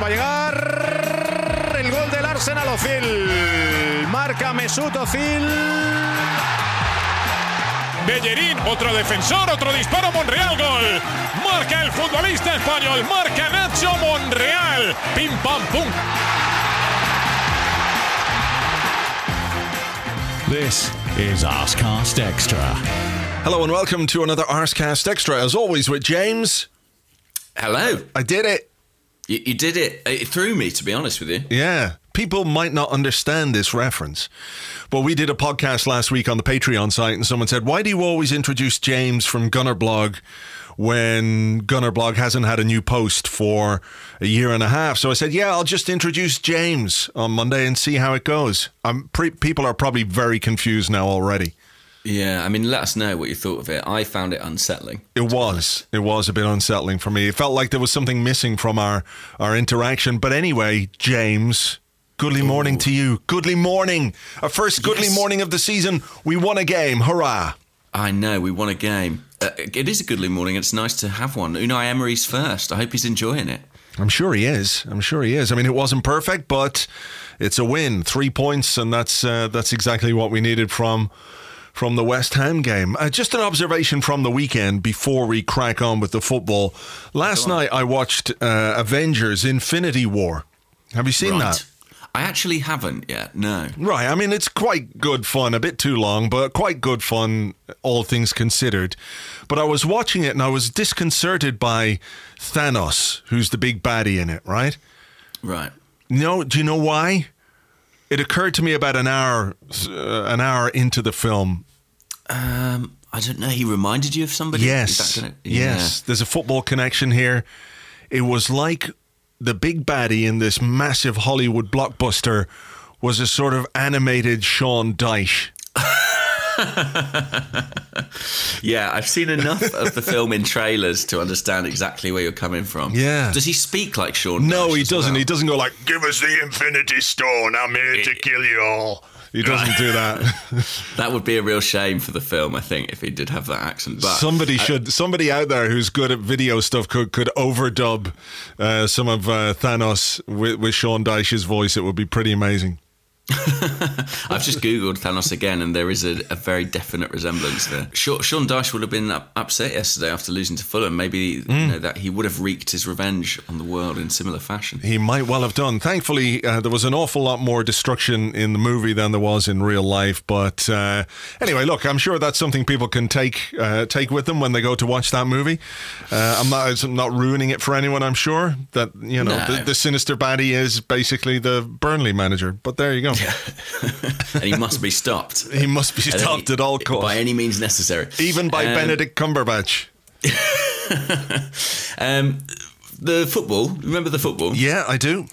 va a llegar el gol del Arsenal Ozil. Marca Mesut Ozil. Bellerín, otro defensor, otro disparo, Monreal, gol. Marca el futbolista español, marca Nacho Monreal. Pim pam pum. This is Arscast Extra. Hello and welcome to another Arscast Extra. As always with James. Hello. I did it. You, you did it. It threw me, to be honest with you. Yeah. People might not understand this reference. But we did a podcast last week on the Patreon site and someone said, Why do you always introduce James from Gunner Blog when Gunner Blog hasn't had a new post for a year and a half? So I said, Yeah, I'll just introduce James on Monday and see how it goes. Pre- people are probably very confused now already. Yeah, I mean, let us know what you thought of it. I found it unsettling. It was. It was a bit unsettling for me. It felt like there was something missing from our, our interaction. But anyway, James, goodly morning to you. Goodly morning. Our first goodly Yes. morning of the season. We won a game. Hurrah. I know, we won a game. Uh, it is a goodly morning. It's nice to have one. Unai Emery's first. I hope he's enjoying it. I'm sure he is. I'm sure he is. I mean, it wasn't perfect, but it's a win. Three points, and that's uh, that's exactly what we needed from from the West Ham game. Uh, just an observation from the weekend before we crack on with the football. Last night I watched uh, Avengers: Infinity War. Have you seen that? I actually haven't yet, no. Right. I mean, it's quite good fun. A bit too long, but quite good fun, all things considered. But I was watching it and I was disconcerted by Thanos, who's the big baddie in it, right? Right. No, do you know why? It occurred to me about an hour, uh, an hour into the film. Um, I don't know. He reminded you of somebody? Yes, gonna- yes. There's a football connection here. It was like the big baddie in this massive Hollywood blockbuster was a sort of animated Sean Dyche. Yeah, I've seen enough of the film in trailers to understand exactly where you're coming from. Yeah. Does he speak like Sean? No, Dyche he doesn't. well? He doesn't go like, "Give us the Infinity Stone. I'm here to kill you all." He doesn't do that. That would be a real shame for the film, I think, if he did have that accent. But somebody should, somebody out there who's good at video stuff could could overdub uh, some of uh, Thanos with, with Sean Dyche's voice. It would be pretty amazing. I've just googled Thanos again, and there is a, a very definite resemblance there. Sean, Sean Dyche would have been up, upset yesterday after losing to Fulham. Maybe Hmm. you know, that he would have wreaked his revenge on the world in similar fashion. He might well have done. Thankfully, uh, there was an awful lot more destruction in the movie than there was in real life. But uh, anyway, look, I'm sure that's something people can take uh, take with them when they go to watch that movie. Uh, I'm not I'm not ruining it for anyone. I'm sure that you know No. the, the sinister baddie is basically the Burnley manager. But there you go. and he must be stopped. He must be stopped he- at all costs, by any means necessary. even by Um, Benedict Cumberbatch. Um, the football. Remember the football? Yeah, I do.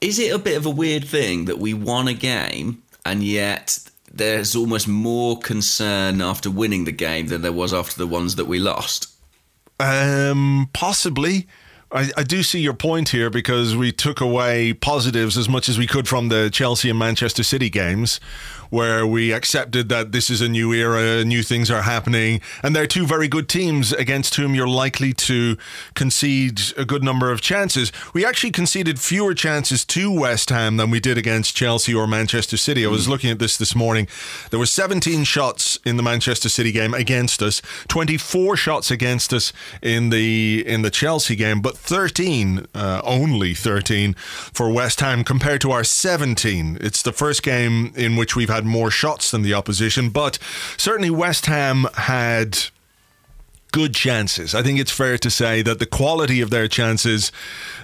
Is it a bit of a weird thing that we won a game and yet there's almost more concern after winning the game than there was after the ones that we lost? Um, possibly. I, I do see your point here because we took away positives as much as we could from the Chelsea and Manchester City games, where we accepted that this is a new era, new things are happening, and they're two very good teams against whom you're likely to concede a good number of chances. We actually conceded fewer chances to West Ham than we did against Chelsea or Manchester City. I was looking at this this morning. There were 17 shots in the Manchester City game against us, 24 shots against us in the in the Chelsea game, but 13, uh, only 13 for West Ham compared to our 17. It's the first game in which we've had more shots than the opposition, but certainly West Ham had good chances. I think it's fair to say that the quality of their chances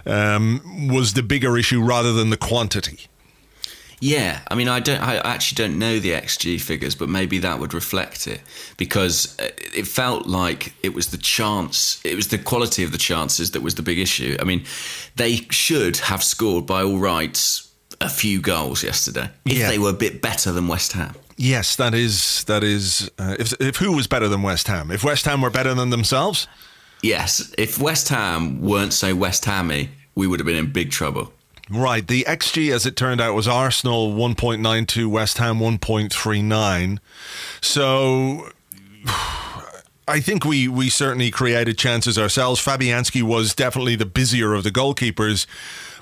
um, was the bigger issue rather than the quantity. Yeah, I mean, I don't, I actually don't know the XG figures, but maybe that would reflect it because uh, it felt like it was the chance, it was the quality of the chances that was the big issue. I mean, they should have scored by all rights a few goals yesterday if Yeah. they were a bit better than West Ham. Yes, that is that is. Uh, if if who was better than West Ham? If West Ham were better than themselves, Yes, if West Ham weren't so West Hammy, we would have been in big trouble. right? The xG, as it turned out, was Arsenal one point nine two, West Ham one point three nine. So. I think we we certainly created chances ourselves. Fabianski was definitely the busier of the goalkeepers,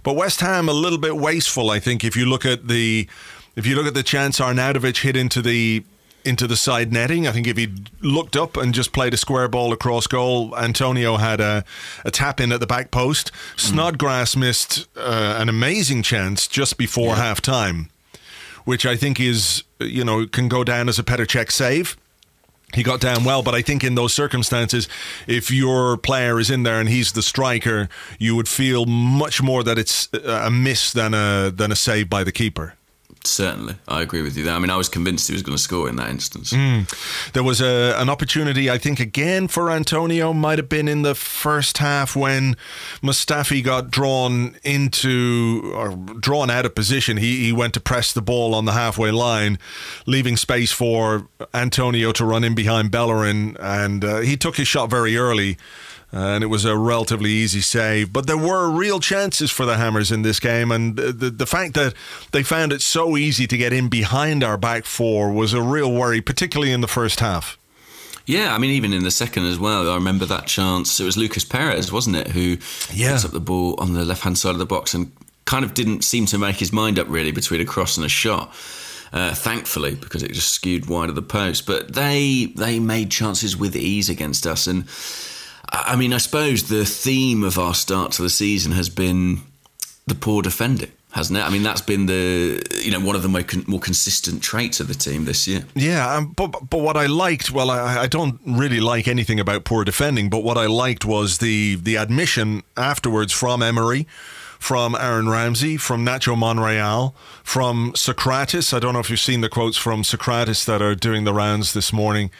but West Ham a little bit wasteful. I think if you look at the if you look at the chance Arnautovic hit into the into the side netting. I think if he looked up and just played a square ball across goal, Antonio had a, a tap in at the back post. Mm. Snodgrass missed uh, an amazing chance just before yeah. half time, which I think is, you know, can go down as a Petr Cech save. He got down well, but I think in those circumstances, if your player is in there and he's the striker, you would feel much more that it's a miss than a than a save by the keeper. Certainly, I agree with you there. I mean, I was convinced he was going to score in that instance. Mm. There was a, an opportunity, I think, again for Antonio, might have been in the first half when Mustafi got drawn into or drawn out of position. He, he went to press the ball on the halfway line, leaving space for Antonio to run in behind Bellerin, and uh, he took his shot very early and it was a relatively easy save. But there were real chances for the Hammers in this game, and the, the, fact that they found it so easy to get in behind our back four was a real worry, particularly in the first half. Yeah, I mean, even in the second as well, I remember that chance. It was Lucas Perez, wasn't it, who yeah. picks up the ball on the left hand side of the box and kind of didn't seem to make his mind up really between a cross and a shot. Uh, thankfully, because it just skewed wide of the post. But they they made chances with ease against us, and I mean, I suppose the theme of our start to the season has been the poor defending hasn't it? I mean, that's been the you know one of the more, con- more consistent traits of the team this year. Yeah, um, but but what I liked, well, I, I don't really like anything about poor defending, but what I liked was the the admission afterwards from Emery. From Aaron Ramsey, from Nacho Monreal, from Sokratis. I don't know if you've seen the quotes from Sokratis that are doing the rounds this morning.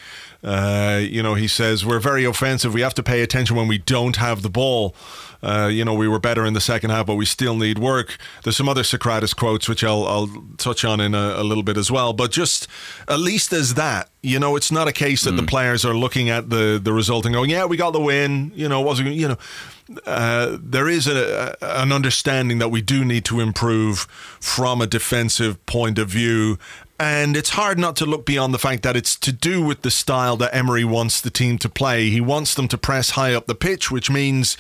Uh, you know, he says, We're very offensive. We have to pay attention when we don't have the ball. Uh, you know, we were better in the second half, but we still need work. There's some other Sokratis quotes, which I'll, I'll touch on in a, a, little bit as well. But just at least as that, you know, it's not a case that mm. the players are looking at the, the result and going, yeah, we got the win. You know, wasn't, you know, uh, there is a, a, an understanding that we do need to improve from a defensive point of view and it's hard not to look beyond the fact that it's to do with the style that Emery wants the team to play. He wants them to press high up the pitch, which means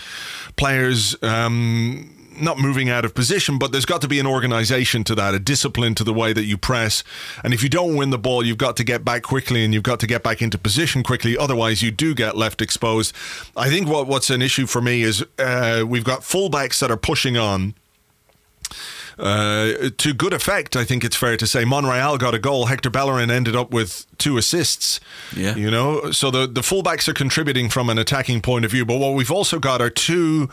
players um, not moving out of position, but there's got to be an organization to that, a discipline to the way that you press. And if you don't win the ball, you've got to get back quickly and you've got to get back into position quickly. Otherwise, you do get left exposed. I think what, what's an issue for me is uh, we've got fullbacks that are pushing on uh, to good effect, I think it's fair to say. Monreal got a goal. Hector Bellerin ended up with two assists. Yeah. You know, so the, the fullbacks are contributing from an attacking point of view. But what we've also got are two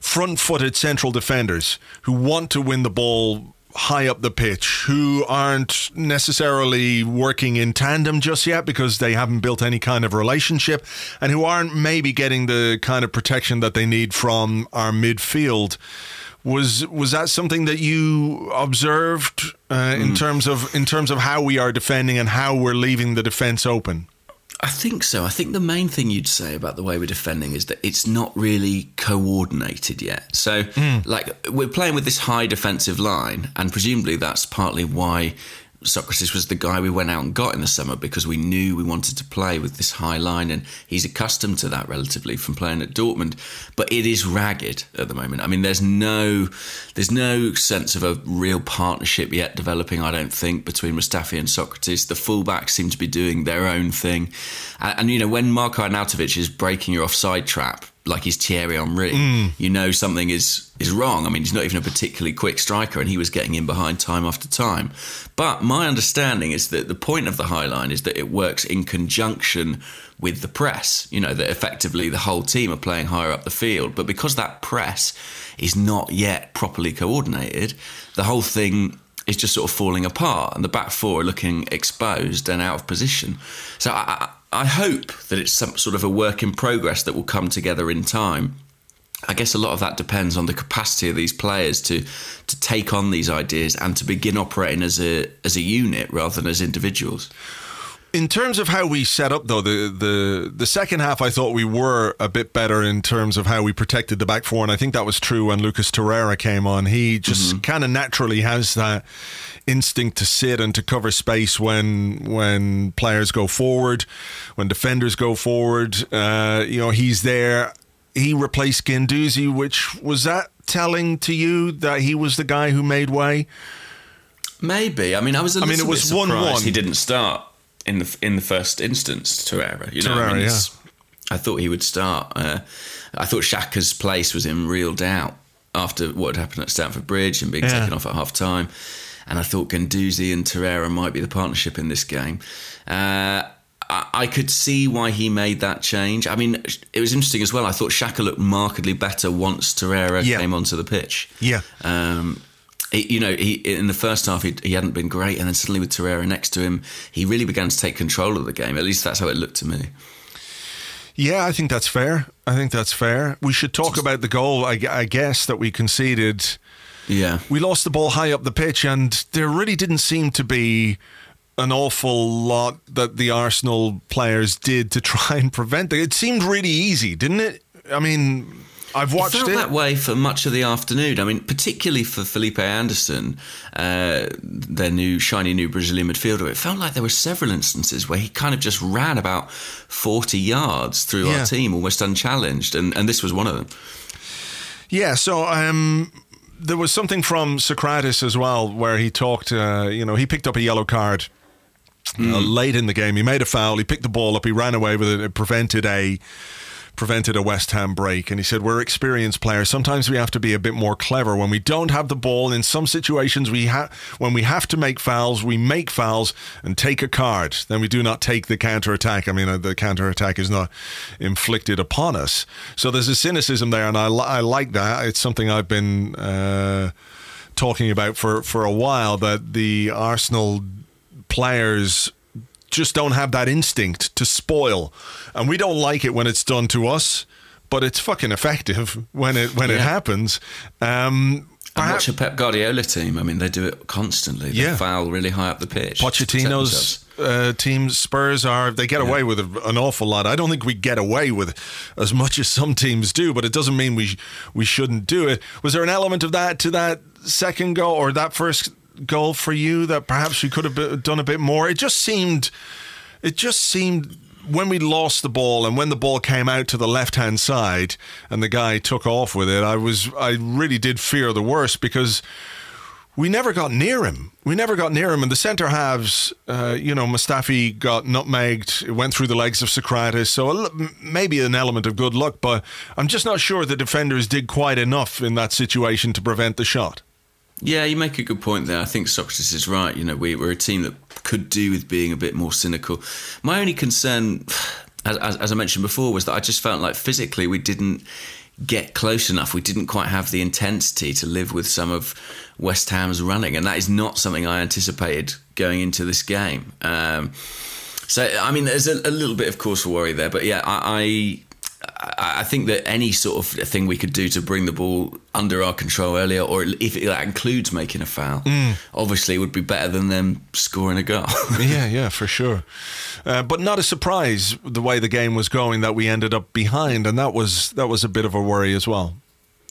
front footed central defenders who want to win the ball high up the pitch who aren't necessarily working in tandem just yet because they haven't built any kind of relationship and who aren't maybe getting the kind of protection that they need from our midfield. Was was that something that you observed uh, mm. in terms of in terms of how we are defending and how we're leaving the defence open? I think so. I think the main thing you'd say about the way we're defending is that it's not really coordinated yet. So, mm. like, we're playing with this high defensive line, and presumably that's partly why Sokratis was the guy we went out and got in the summer because we knew we wanted to play with this high line, and he's accustomed to that relatively from playing at Dortmund. But it is ragged at the moment. I mean, there's no there's no sense of a real partnership yet developing. I don't think between Mustafi and Sokratis. The fullbacks seem to be doing their own thing, and, and you know when Marko Arnautovic is breaking your offside trap like he's Thierry Henry, mm. you know something is is wrong. I mean, he's not even a particularly quick striker, and he was getting in behind time after time. But my understanding is that the point of the high line is that it works in conjunction with the press. You know that effectively the whole team are playing higher up the field, but because that press is not yet properly coordinated, the whole thing is just sort of falling apart, and the back four are looking exposed and out of position. So I, I hope that it's some sort of a work in progress that will come together in time. I guess a lot of that depends on the capacity of these players to to take on these ideas and to begin operating as a as a unit rather than as individuals. In terms of how we set up, though, the, the the second half, I thought we were a bit better in terms of how we protected the back four, and I think that was true when Lucas Torreira came on. He just mm-hmm. kind of naturally has that instinct to sit and to cover space when when players go forward, when defenders go forward. Uh, you know, he's there. He replaced Guendouzi, which was that telling to you that he was the guy who made way? Maybe. I mean, I was. I mean, it was one one. He didn't start in the in the first instance. Torreira, you know, Torreira, I, mean, yeah. I thought he would start. Uh, I thought Xhaka's place was in real doubt after what had happened at Stamford Bridge and being yeah. taken off at half time. And I thought Guendouzi and Torreira might be the partnership in this game. Uh, I, could see why he made that change. I mean, it was interesting as well. I thought Xhaka looked markedly better once Torreira yeah. came onto the pitch. Yeah. Um, you know, he in the first half he, he hadn't been great, and then suddenly with Torreira next to him, he really began to take control of the game. At least that's how it looked to me. Yeah, I think that's fair. I think that's fair. We should talk about the goal, I, I guess, that we conceded. Yeah. We lost the ball high up the pitch, and there really didn't seem to be an awful lot that the Arsenal players did to try and prevent it. It seemed really easy, didn't it? I mean, I've watched it. Felt it. that way for much of the afternoon. I mean, particularly for Felipe Anderson, uh, their new shiny new Brazilian midfielder. It felt like there were several instances where he kind of just ran about forty yards through yeah. our team, almost unchallenged, and and this was one of them. Yeah. So um, there was something from Sokratis as well, where he talked. Uh, you know, he picked up a yellow card. Mm. Uh, late in the game, he made a foul. He picked the ball up. He ran away with it. It prevented a prevented a West Ham break. And he said, We're experienced players. Sometimes we have to be a bit more clever. When we don't have the ball, in some situations, we ha- when we have to make fouls, we make fouls and take a card. Then we do not take the counter attack. I mean, uh, the counter attack is not inflicted upon us. So there's a cynicism there, and I, li- I like that. It's something I've been uh, talking about for, for a while that the Arsenal players just don't have that instinct to spoil, and we don't like it when it's done to us. But it's fucking effective when it when yeah. it happens. Um, and watch a Pep Guardiola team. I mean, they do it constantly. They yeah. foul really high up the pitch. Pochettino's uh, teams, Spurs are they get yeah. away with an awful lot. I don't think we get away with as much as some teams do, but it doesn't mean we we shouldn't do it. Was there an element of that to that second goal or that first goal for you that perhaps you could have done a bit more? It just seemed, it just seemed when we lost the ball and when the ball came out to the left hand side and the guy took off with it, I was I really did fear the worst because we never got near him. We never got near him. And the centre halves, uh, you know, Mustafi got nutmegged, went through the legs of Sokratis. So maybe an element of good luck, but I'm just not sure the defenders did quite enough in that situation to prevent the shot. Yeah, you make a good point there. I think Sokratis is right. You know, we, are a team that could do with being a bit more cynical. My only concern, as, as, I mentioned before, was that I just felt like physically we didn't get close enough. We didn't quite have the intensity to live with some of West Ham's running, and that is not something I anticipated going into this game. Um, so, I mean, there's a, a, little bit of cause for worry there, but yeah, I, I think that any sort of thing we could do to bring the ball under our control earlier, or if that includes making a foul, mm. obviously would be better than them scoring a goal. yeah, yeah, for sure. Uh, but not a surprise the way the game was going that we ended up behind, and that was that was a bit of a worry as well.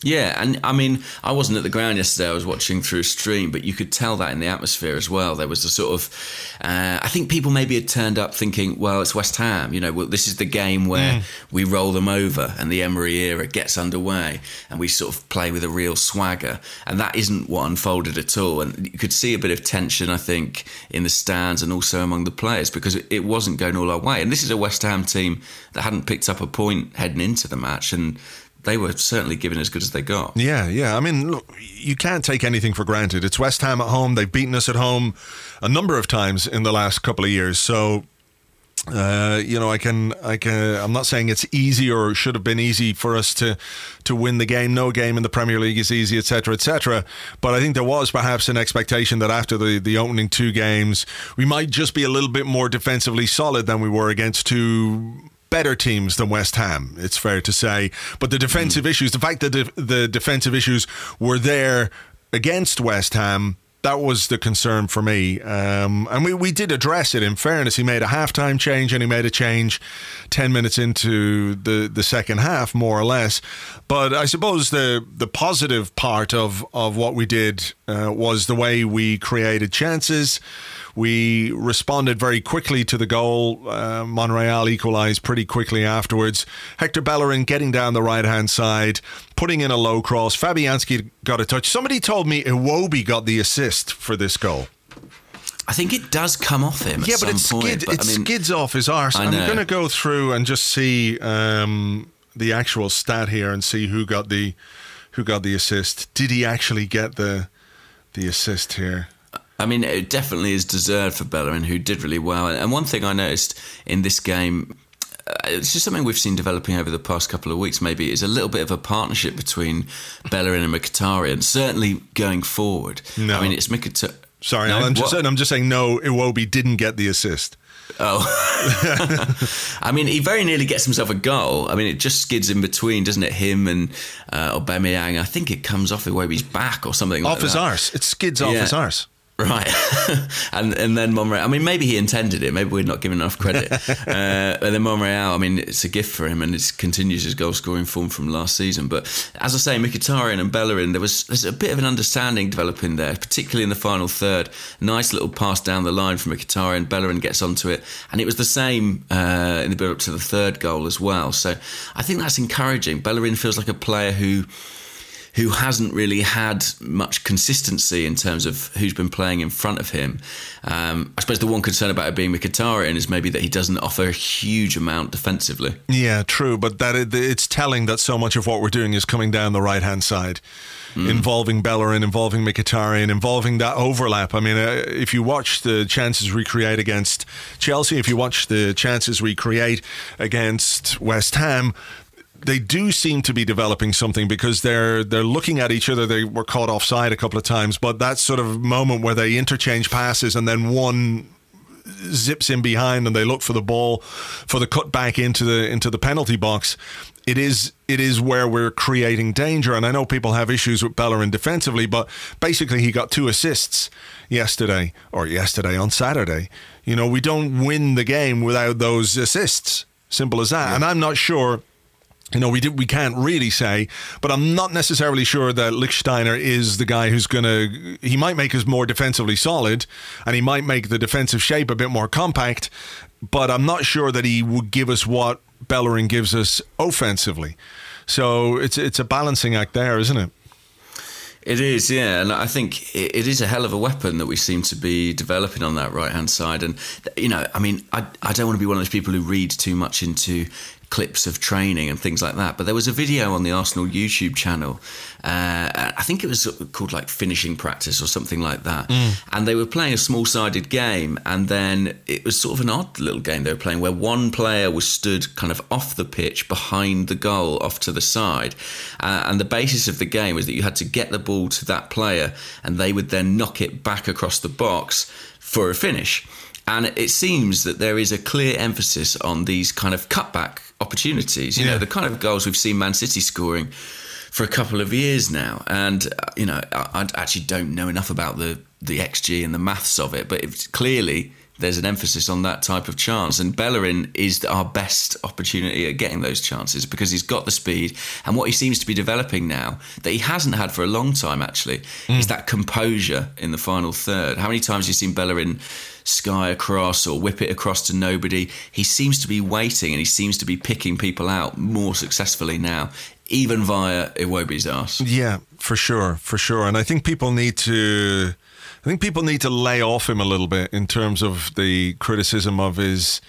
Yeah, and I mean, I wasn't at the ground yesterday. I was watching through a stream, but you could tell that in the atmosphere as well. There was a sort of, uh, I think people maybe had turned up thinking, well, it's West Ham. You know, well, this is the game where mm. we roll them over, and the Emery era gets underway, and we sort of play with a real swagger. And that isn't what unfolded at all. And you could see a bit of tension, I think, in the stands and also among the players because it wasn't going all our way. And this is a West Ham team that hadn't picked up a point heading into the match, and they were certainly given as good as they got. Yeah, yeah. I mean, look, you can't take anything for granted. It's West Ham at home. They've beaten us at home a number of times in the last couple of years. So, uh, you know, I can, I can. I'm not saying it's easy or should have been easy for us to to win the game. No game in the Premier League is easy, etc., etc. But I think there was perhaps an expectation that after the the opening two games, we might just be a little bit more defensively solid than we were against two better teams than West Ham, it's fair to say. But the defensive mm. issues, the fact that the, the defensive issues were there against West Ham that was the concern for me. Um, and we, we did address it in fairness. He made a halftime change and he made a change 10 minutes into the, the second half, more or less. But I suppose the, the positive part of, of what we did uh, was the way we created chances. We responded very quickly to the goal. Uh, Monreal equalised pretty quickly afterwards. Hector Bellerin getting down the right hand side, putting in a low cross. Fabianski got a touch. Somebody told me Iwobi got the assist for this goal. I think it does come off him. Yeah, but it, point, but it I mean, skids off his arse. I'm going to go through and just see um, the actual stat here and see who got the who got the assist. Did he actually get the the assist here? I mean, it definitely is deserved for Bellerin, who did really well. And one thing I noticed in this game, uh, it's just something we've seen developing over the past couple of weeks. Maybe is a little bit of a partnership between Bellerin and Mkhitaryan. Certainly going forward. No. I mean, it's Mkhitaryan. Sorry, No? I'm just What? I'm just saying no. Iwobi didn't get the assist. Oh, I mean, he very nearly gets himself a goal. I mean, it just skids in between, doesn't it? Him and uh, Aubameyang. I think it comes off Iwobi's back or something. Off like his that. arse. It skids off Yeah. his arse. Right, and and then Monreal. I mean, maybe he intended it. Maybe we're not giving enough credit. uh, and then Monreal. I mean, it's a gift for him, and it continues his goal scoring form from last season. But as I say, Mkhitaryan and Bellerin, there was there's a bit of an understanding developing there, particularly in the final third. Nice little pass down the line from Mkhitaryan. Bellerin gets onto it, and it was the same uh, in the build up to the third goal as well. So I think that's encouraging. Bellerin feels like a player who who hasn't really had much consistency in terms of who's been playing in front of him. Um, I suppose the one concern about it being Mkhitaryan is maybe that he doesn't offer a huge amount defensively. Yeah, true. But that it, it's telling that so much of what we're doing is coming down the right hand side, involving Bellerin, involving Mkhitaryan, involving that overlap. I mean, uh, if you watch the chances we create against Chelsea, if you watch the chances we create against West Ham. They do seem to be developing something because they're they're looking at each other. They were caught offside a couple of times, but that sort of moment where they interchange passes and then one zips in behind and they look for the ball for the cut back into the into the penalty box it is it is where we're creating danger. And I know people have issues with Bellerin defensively but basically he got two assists yesterday or yesterday on Saturday. You know we don't win the game without those assists. Simple as that. And I'm not sure you know, we did, we can't really say, but I'm not necessarily sure that Lichtsteiner is the guy who's going to. He might make us more defensively solid, and he might make the defensive shape a bit more compact, but I'm not sure that he would give us what Bellerin gives us offensively. So it's it's a balancing act there, isn't it? It is, yeah, and I think it, it is a hell of a weapon that we seem to be developing on that right hand side. And you know, I mean, I, I don't want to be one of those people who read too much into clips of training and things like that. But there was a video on the Arsenal YouTube channel. Uh, I think it was called like finishing practice or something like that. And they were playing a small sided game. And then it was sort of an odd little game they were playing where one player was stood kind of off the pitch behind the goal off to the side. Uh, and the basis of the game was that you had to get the ball to that player and they would then knock it back across the box for a finish. And it seems that there is a clear emphasis on these kind of cutback opportunities. You Yeah. know, the kind of goals we've seen Man City scoring for a couple of years now. And, uh, you know, I, I actually don't know enough about the, the XG and the maths of it, but it's clearly there's an emphasis on that type of chance. And Bellerin is our best opportunity at getting those chances because he's got the speed. And what he seems to be developing now, that he hasn't had for a long time actually, is hmm. that composure in the final third. How many times have you seen Bellerin sky across or whip it across to nobody? He seems to be waiting and he seems to be picking people out more successfully now, even via Iwobi's arse. Yeah, for sure, for sure. And I think people need to I think people need to lay off him a little bit in terms of the criticism of his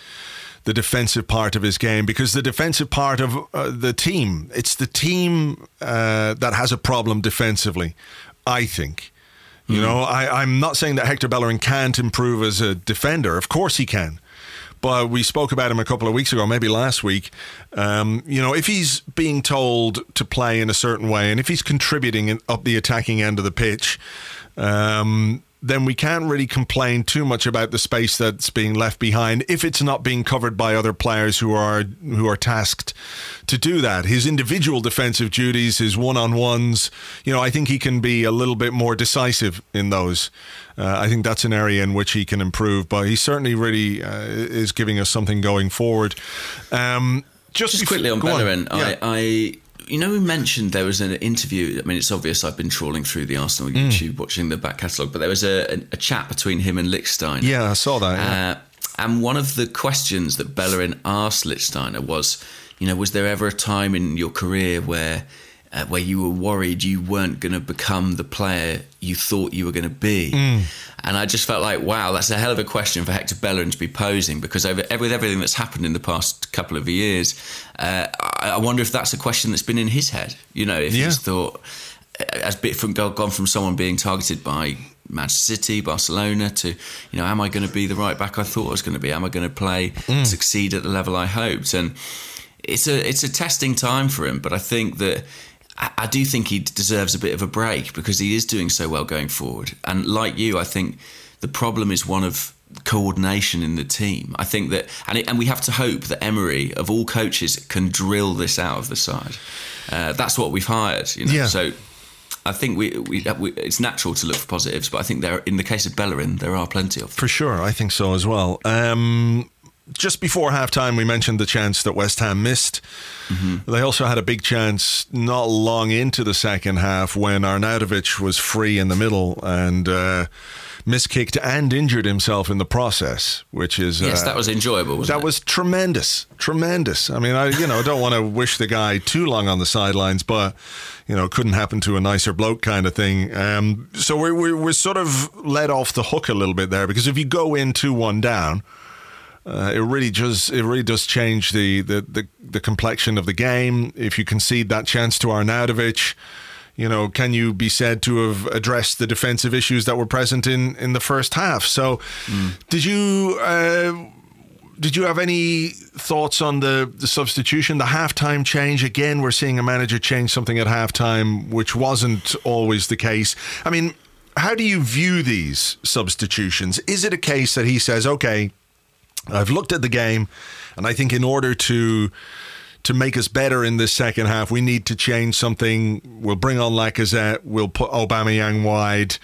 the defensive part of his game because the defensive part of uh, the team it's the team uh, that has a problem defensively I think. You know I, I'm not saying that Hector Bellerin can't improve as a defender. Of course he can. But we spoke about him a couple of weeks ago, maybe last week. Um, you know, if he's being told to play in a certain way, and if he's contributing in, up the attacking end of the pitch, um, then we can't really complain too much about the space that's being left behind if it's not being covered by other players who are who are tasked to do that. His individual defensive duties, his one-on-ones, you know, I think he can be a little bit more decisive in those. Uh, I think that's an area in which he can improve, but he certainly really uh, is giving us something going forward. Um, just, just quickly on Bellerin, on. Yeah. I, I you know, we mentioned there was an interview. I mean, it's obvious I've been trawling through the Arsenal mm. YouTube, watching the back catalogue, but there was a, a, a, chat between him and Lichtsteiner. Yeah, I saw that. Yeah. Uh, and one of the questions that Bellerin asked Lichtsteiner was, you know, was there ever a time in your career where uh, where you were worried you weren't going to become the player you thought you were going to be. Mm. And I just felt like, wow, that's a hell of a question for Hector Bellerin to be posing because over, with everything that's happened in the past couple of years, uh, I, wonder if that's a question that's been in his head. You know, if yeah. he's thought, uh, as bit from gone from someone being targeted by Manchester City, Barcelona, to you know, am I going to be the right back I thought I was going to be? Am I going to play, mm. succeed at the level I hoped? And it's a it's a testing time for him, but I think that I, do think he deserves a bit of a break because he is doing so well going forward. And like you, I think the problem is one of coordination in the team. I think that, and, it, and we have to hope that Emery, of all coaches, can drill this out of the side. Uh, that's what we've hired, you know. Yeah. So I think we, we, we, it's natural to look for positives, but I think there, in the case of Bellerin, there are plenty of them. For sure, I think so as well. Um, just before halftime, we mentioned the chance that West Ham missed. Mm-hmm. They also had a big chance not long into the second half when Arnautovic was free in the middle and uh, miskicked and injured himself in the process, which is yes, uh, that was enjoyable. that it? was tremendous, tremendous. I mean, I you know don't want to wish the guy too long on the sidelines, but you know, couldn't happen to a nicer bloke kind of thing. Um, so we're, we're we're sort of let off the hook a little bit there because if you go in two one down uh, it really does. It really does change the, the, the, the, complexion of the game. If you concede that chance to Arnautovic, you know, can you be said to have addressed the defensive issues that were present in, in the first half? So, mm. did you uh, did you have any thoughts on the, the substitution, the halftime change? Again, we're seeing a manager change something at halftime, which wasn't always the case. I mean, how do you view these substitutions? Is it a case that he says, okay, I've looked at the game, and I think in order to to make us better in this second half, we need to change something. We'll bring on Lacazette. We'll put Aubameyang wide.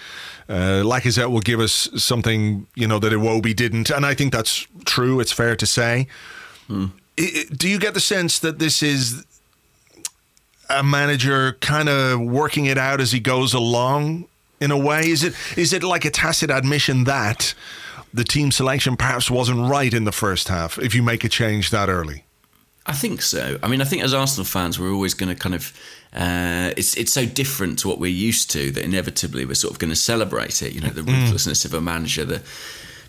Uh, Lacazette will give us something, you know, that Iwobi didn't, and I think that's true. It's fair to say. Hmm. do you get the sense that this is a manager kind of working it out as he goes along? In a way, is it is it like a tacit admission that? The team selection perhaps wasn't right in the first half if you make a change that early? I think so. I mean, I think as Arsenal fans, we're always going to kind of. Uh, it's it's so different to what we're used to that inevitably we're sort of going to celebrate it. You know, the mm. ruthlessness of a manager, the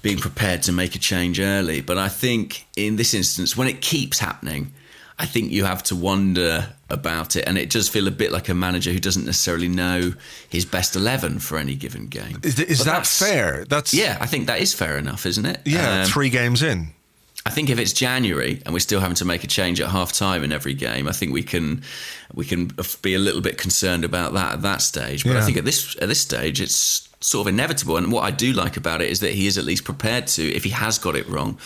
being prepared to make a change early. But I think in this instance, when it keeps happening, I think you have to wonder about it, and it does feel a bit like a manager who doesn't necessarily know his best eleven for any given game. Is, is that fair? That's yeah, I think that is fair enough, isn't it? Yeah, um, three games in. I think if it's January and we're still having to make a change at half time in every game, I think we can we can be a little bit concerned about that at that stage. But yeah. I think at this at this stage, it's sort of inevitable. And what I do like about it is that he is at least prepared to, if he has got it wrong,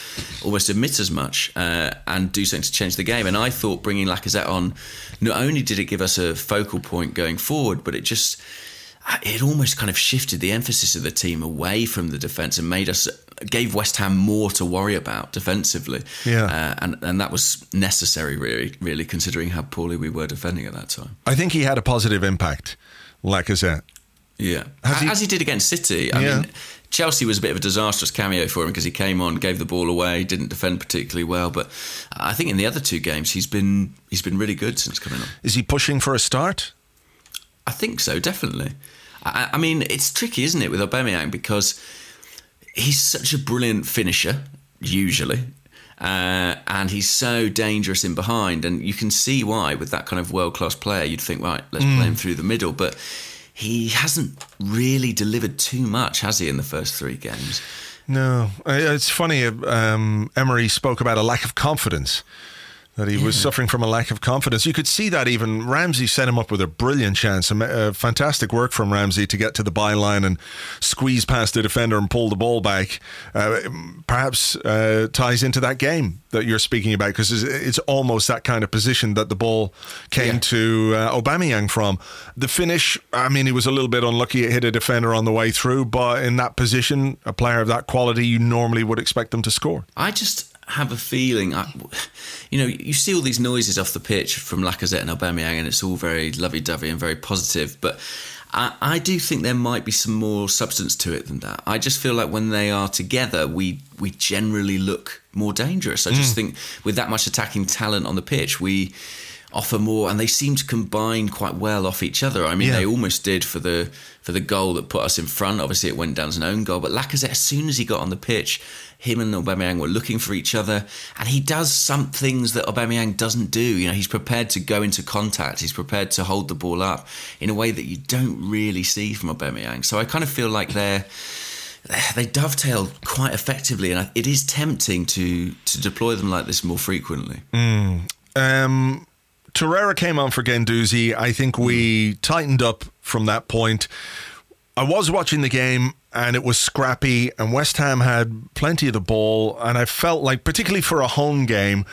almost admit as much uh, and do something to change the game. And I thought bringing Lacazette on, not only did it give us a focal point going forward, but it just it almost kind of shifted the emphasis of the team away from the defence and made us gave West Ham more to worry about defensively. Yeah, uh, and and that was necessary, really, really considering how poorly we were defending at that time. I think he had a positive impact, Lacazette. Yeah, he, as he did against City. I yeah. mean, Chelsea was a bit of a disastrous cameo for him because he came on, gave the ball away, didn't defend particularly well. But I think in the other two games, he's been he's been really good since coming on. Is he pushing for a start? I think so, definitely. I, I mean, it's tricky, isn't it, with Aubameyang because he's such a brilliant finisher usually. Uh, and he's so dangerous in behind, and you can see why with that kind of world class player, you'd think, right, let's mm. play him through the middle. But he hasn't really delivered too much, has he, in the first three games? No, it's funny. Um, Emery spoke about a lack of confidence that he was suffering from a lack of confidence. You could see that even Ramsey set him up with a brilliant chance. A, a fantastic work from Ramsey to get to the byline and squeeze past the defender and pull the ball back. Uh, perhaps uh, ties into that game that you're speaking about because it's, it's, almost that kind of position that the ball came yeah. to uh, Aubameyang from. The finish, I mean, he was a little bit unlucky. It hit a defender on the way through, but in that position, a player of that quality, you normally would expect them to score. I just have a feeling, I, you know, you see all these noises off the pitch from Lacazette and Aubameyang, and it's all very lovey-dovey and very positive. But I, I, do think there might be some more substance to it than that. I just feel like when they are together, we we generally look more dangerous. I just mm. think with that much attacking talent on the pitch, we offer more, and they seem to combine quite well off each other. I mean, yeah. they almost did for the for the goal that put us in front. Obviously, it went down as an own goal, but Lacazette, as soon as he got on the pitch, him and Aubameyang were looking for each other, and he does some things that Aubameyang doesn't do. You know, he's prepared to go into contact. He's prepared to hold the ball up in a way that you don't really see from Aubameyang. So I kind of feel like they're they dovetail quite effectively, and it is tempting to to deploy them like this more frequently. Mm. Um, Torreira came on for Guendouzi. I think we tightened up from that point. I was watching the game and it was scrappy, and West Ham had plenty of the ball. And I felt like, particularly for a home game,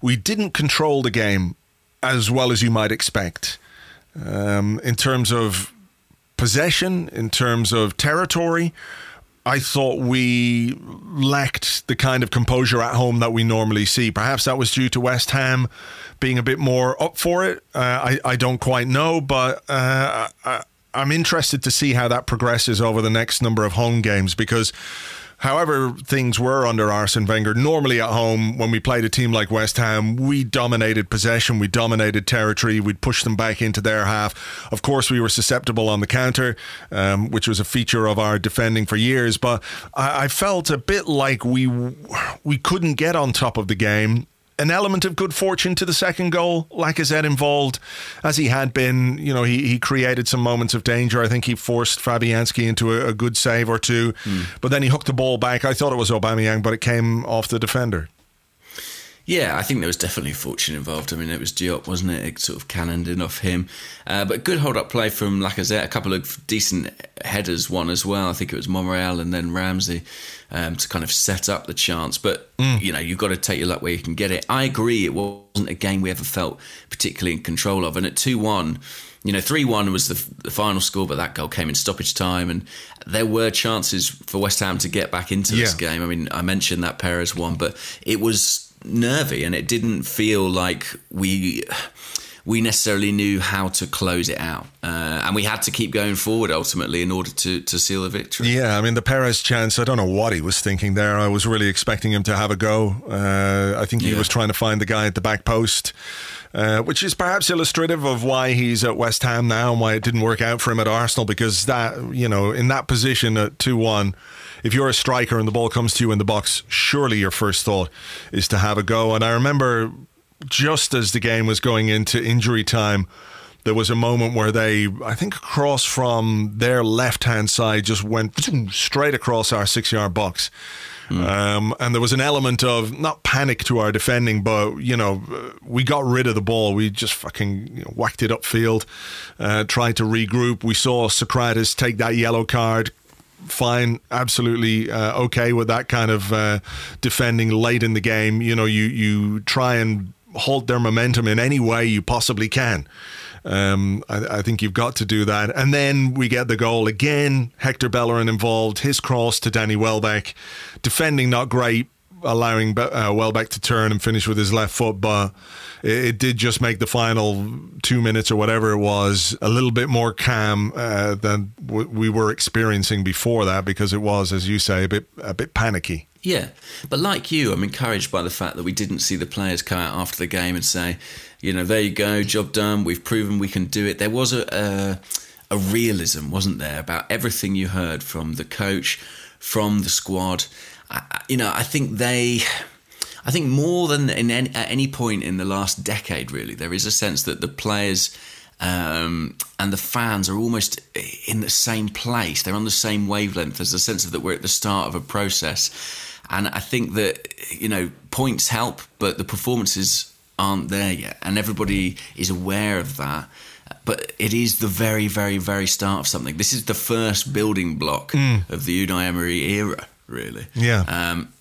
we didn't control the game as well as you might expect um, in terms of possession, in terms of territory. I thought we lacked the kind of composure at home that we normally see. Perhaps that was due to West Ham being a bit more up for it. Uh, I, I don't quite know, but uh, I, I'm interested to see how that progresses over the next number of home games because however things were under Arsene Wenger, normally at home, when we played a team like West Ham, we dominated possession, we dominated territory, we'd push them back into their half. Of course, we were susceptible on the counter, um, which was a feature of our defending for years. But I, I felt a bit like we we couldn't get on top of the game an element of good fortune to the second goal. Lacazette involved, as he had been. You know, he, he created some moments of danger. I think he forced Fabianski into a, a good save or two, mm. but then he hooked the ball back. I thought it was Aubameyang, but it came off the defender. Yeah, I think there was definitely fortune involved. I mean, it was Diop, wasn't it? It sort of cannoned in off him. Uh, but good hold up play from Lacazette. A couple of decent headers, one as well. I think it was Monreal and then Ramsey um, to kind of set up the chance. But, mm. you know, you've got to take your luck where you can get it. I agree, it wasn't a game we ever felt particularly in control of. And at 2 1, you know, 3 1 was the, the, final score, but that goal came in stoppage time. And there were chances for West Ham to get back into this game. I mean, I mentioned that Perez one, but it was nervy and it didn't feel like we we necessarily knew how to close it out. Uh, and we had to keep going forward ultimately in order to, to seal the victory. Yeah, I mean, the Perez chance, I don't know what he was thinking there. I was really expecting him to have a go. Uh, I think he yeah. was trying to find the guy at the back post. Uh, which is perhaps illustrative of why he's at West Ham now and why it didn't work out for him at Arsenal because that, you know, in that position at 2 1, if you're a striker and the ball comes to you in the box, surely your first thought is to have a go. And I remember just as the game was going into injury time, there was a moment where they, I think, across from their left hand side just went straight across our six yard box. Mm. Um, and there was an element of not panic to our defending, but you know, we got rid of the ball. We just fucking you know, whacked it upfield, uh, tried to regroup. We saw Sokratis take that yellow card, fine, absolutely uh, okay with that kind of uh, defending late in the game. You know, you you try and halt their momentum in any way you possibly can. Um, I, I, think you've got to do that. And then we get the goal again. Hector Bellerin involved. His cross to Danny Welbeck, defending not great, allowing uh, Welbeck to turn and finish with his left foot, but it, it, did just make the final two minutes or whatever it was a little bit more calm uh, than w- we were experiencing before that because it was, as you say, a bit a bit panicky. Yeah, but like you, I'm encouraged by the fact that we didn't see the players come out after the game and say, you know, there you go, job done. We've proven we can do it. There was a, a, a realism, wasn't there, about everything you heard from the coach, from the squad. I, you know, I think they. I think more than in any, at any point in the last decade, really, there is a sense that the players um, and the fans are almost in the same place. They're on the same wavelength. There's a sense of that we're at the start of a process, and I think that you know points help, but the performances aren't there yet, and everybody is aware of that. But it is the very, very, very start of something. This is the first building block of the Unai Emery era, really. Yeah. Um,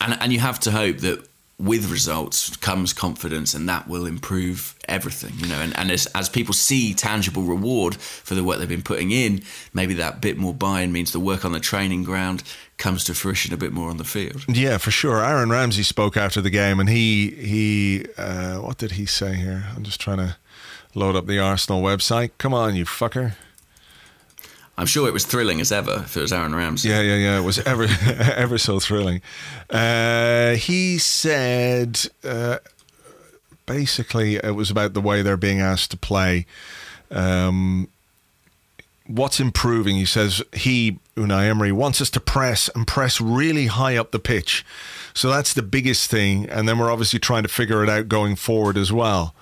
and and you have to hope that with results comes confidence, and that will improve everything. You know, and, and as as people see tangible reward for the work they've been putting in, maybe that bit more buy-in means the work on the training ground comes to fruition a bit more on the field. Yeah, for sure. Aaron Ramsey spoke after the game, and he he uh, what did he say here? I'm just trying to load up the Arsenal website. Come on, you fucker. I'm sure it was thrilling as ever if it was Aaron Ramsey. Yeah, yeah, yeah. It was ever ever so thrilling. Uh, he said uh, basically it was about the way they're being asked to play. Um, what's improving? He says he Unai Emery wants us to press and press really high up the pitch. So that's the biggest thing, and then we're obviously trying to figure it out going forward as well.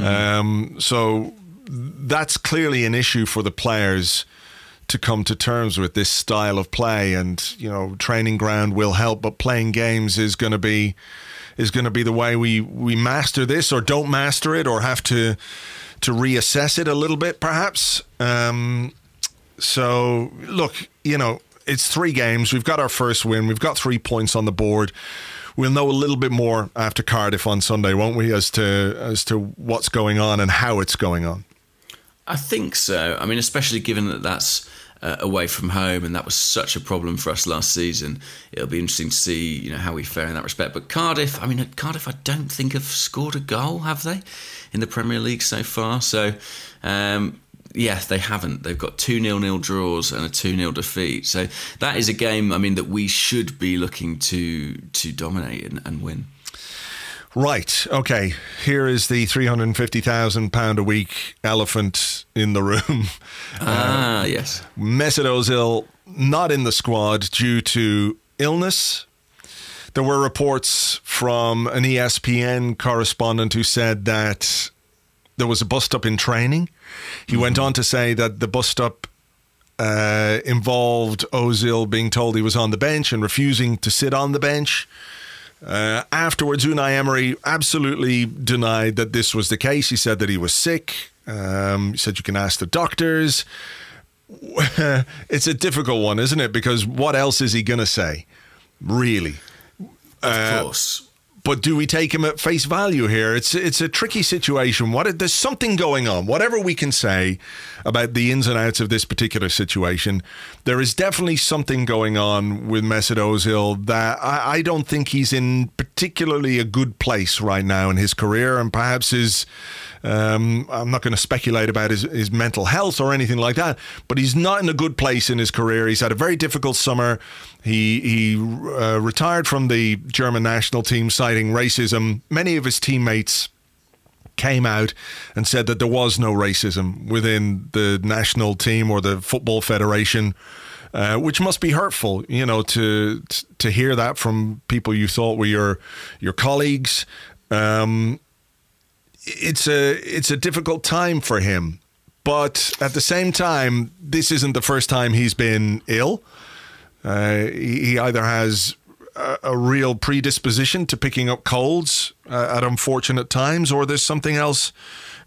Um, so that's clearly an issue for the players to come to terms with this style of play. And you know training ground will help but playing games is going to be is going to be the way we we master this or don't master it or have to to reassess it a little bit perhaps. Um so look you know it's three games. We've got our first win. We've got 3 points on the board We'll know a little bit more after Cardiff on Sunday, won't we, as to as to what's going on and how it's going on. I think so. I mean, especially given that that's uh, away from home, and that was such a problem for us last season. It'll be interesting to see, you know, how we fare in that respect. But Cardiff, I mean, Cardiff, I don't think have scored a goal, have they, in the Premier League so far? So, um, yeah, they haven't. They've got two nil nil draws and a two 0 defeat. So that is a game. I mean, that we should be looking to to dominate and, and win. Right. Okay. Here is the three hundred and fifty thousand pound a week elephant in the room. Ah, yes. Mesut Ozil not in the squad due to illness. There were reports from an ESPN correspondent who said that there was a bust up in training. He went on to say that the bust up uh, involved Ozil being told he was on the bench and refusing to sit on the bench. Uh, afterwards, Unai Emery absolutely denied that this was the case. He said that he was sick. Um, he said you can ask the doctors. it's a difficult one, isn't it? Because what else is he going to say? Really? Of course. But do we take him at face value here? It's it's a tricky situation. What there's something going on. Whatever we can say about the ins and outs of this particular situation, there is definitely something going on with Mesut Ozil that I, I don't think he's in particularly a good place right now in his career, and perhaps his. Um, I'm not going to speculate about his, his mental health or anything like that, but he's not in a good place in his career. He's had a very difficult summer. He he uh, retired from the German national team, citing racism. Many of his teammates came out and said that there was no racism within the national team or the football federation. Uh, which must be hurtful, you know, to to hear that from people you thought were your your colleagues. Um, it's a it's a difficult time for him, but at the same time, this isn't the first time he's been ill. Uh, he, he either has a, a real predisposition to picking up colds uh, at unfortunate times, or there's something else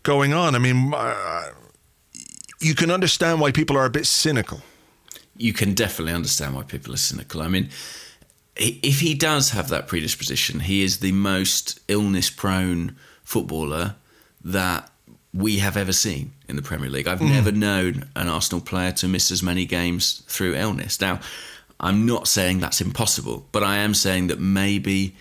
going on. I mean, uh, you can understand why people are a bit cynical. you can definitely understand why people are cynical. I mean, if he does have that predisposition, he is the most illness prone footballer that we have ever seen in the Premier League. I've never known an Arsenal player to miss as many games through illness. Now, I'm not saying that's impossible, but I am saying that maybe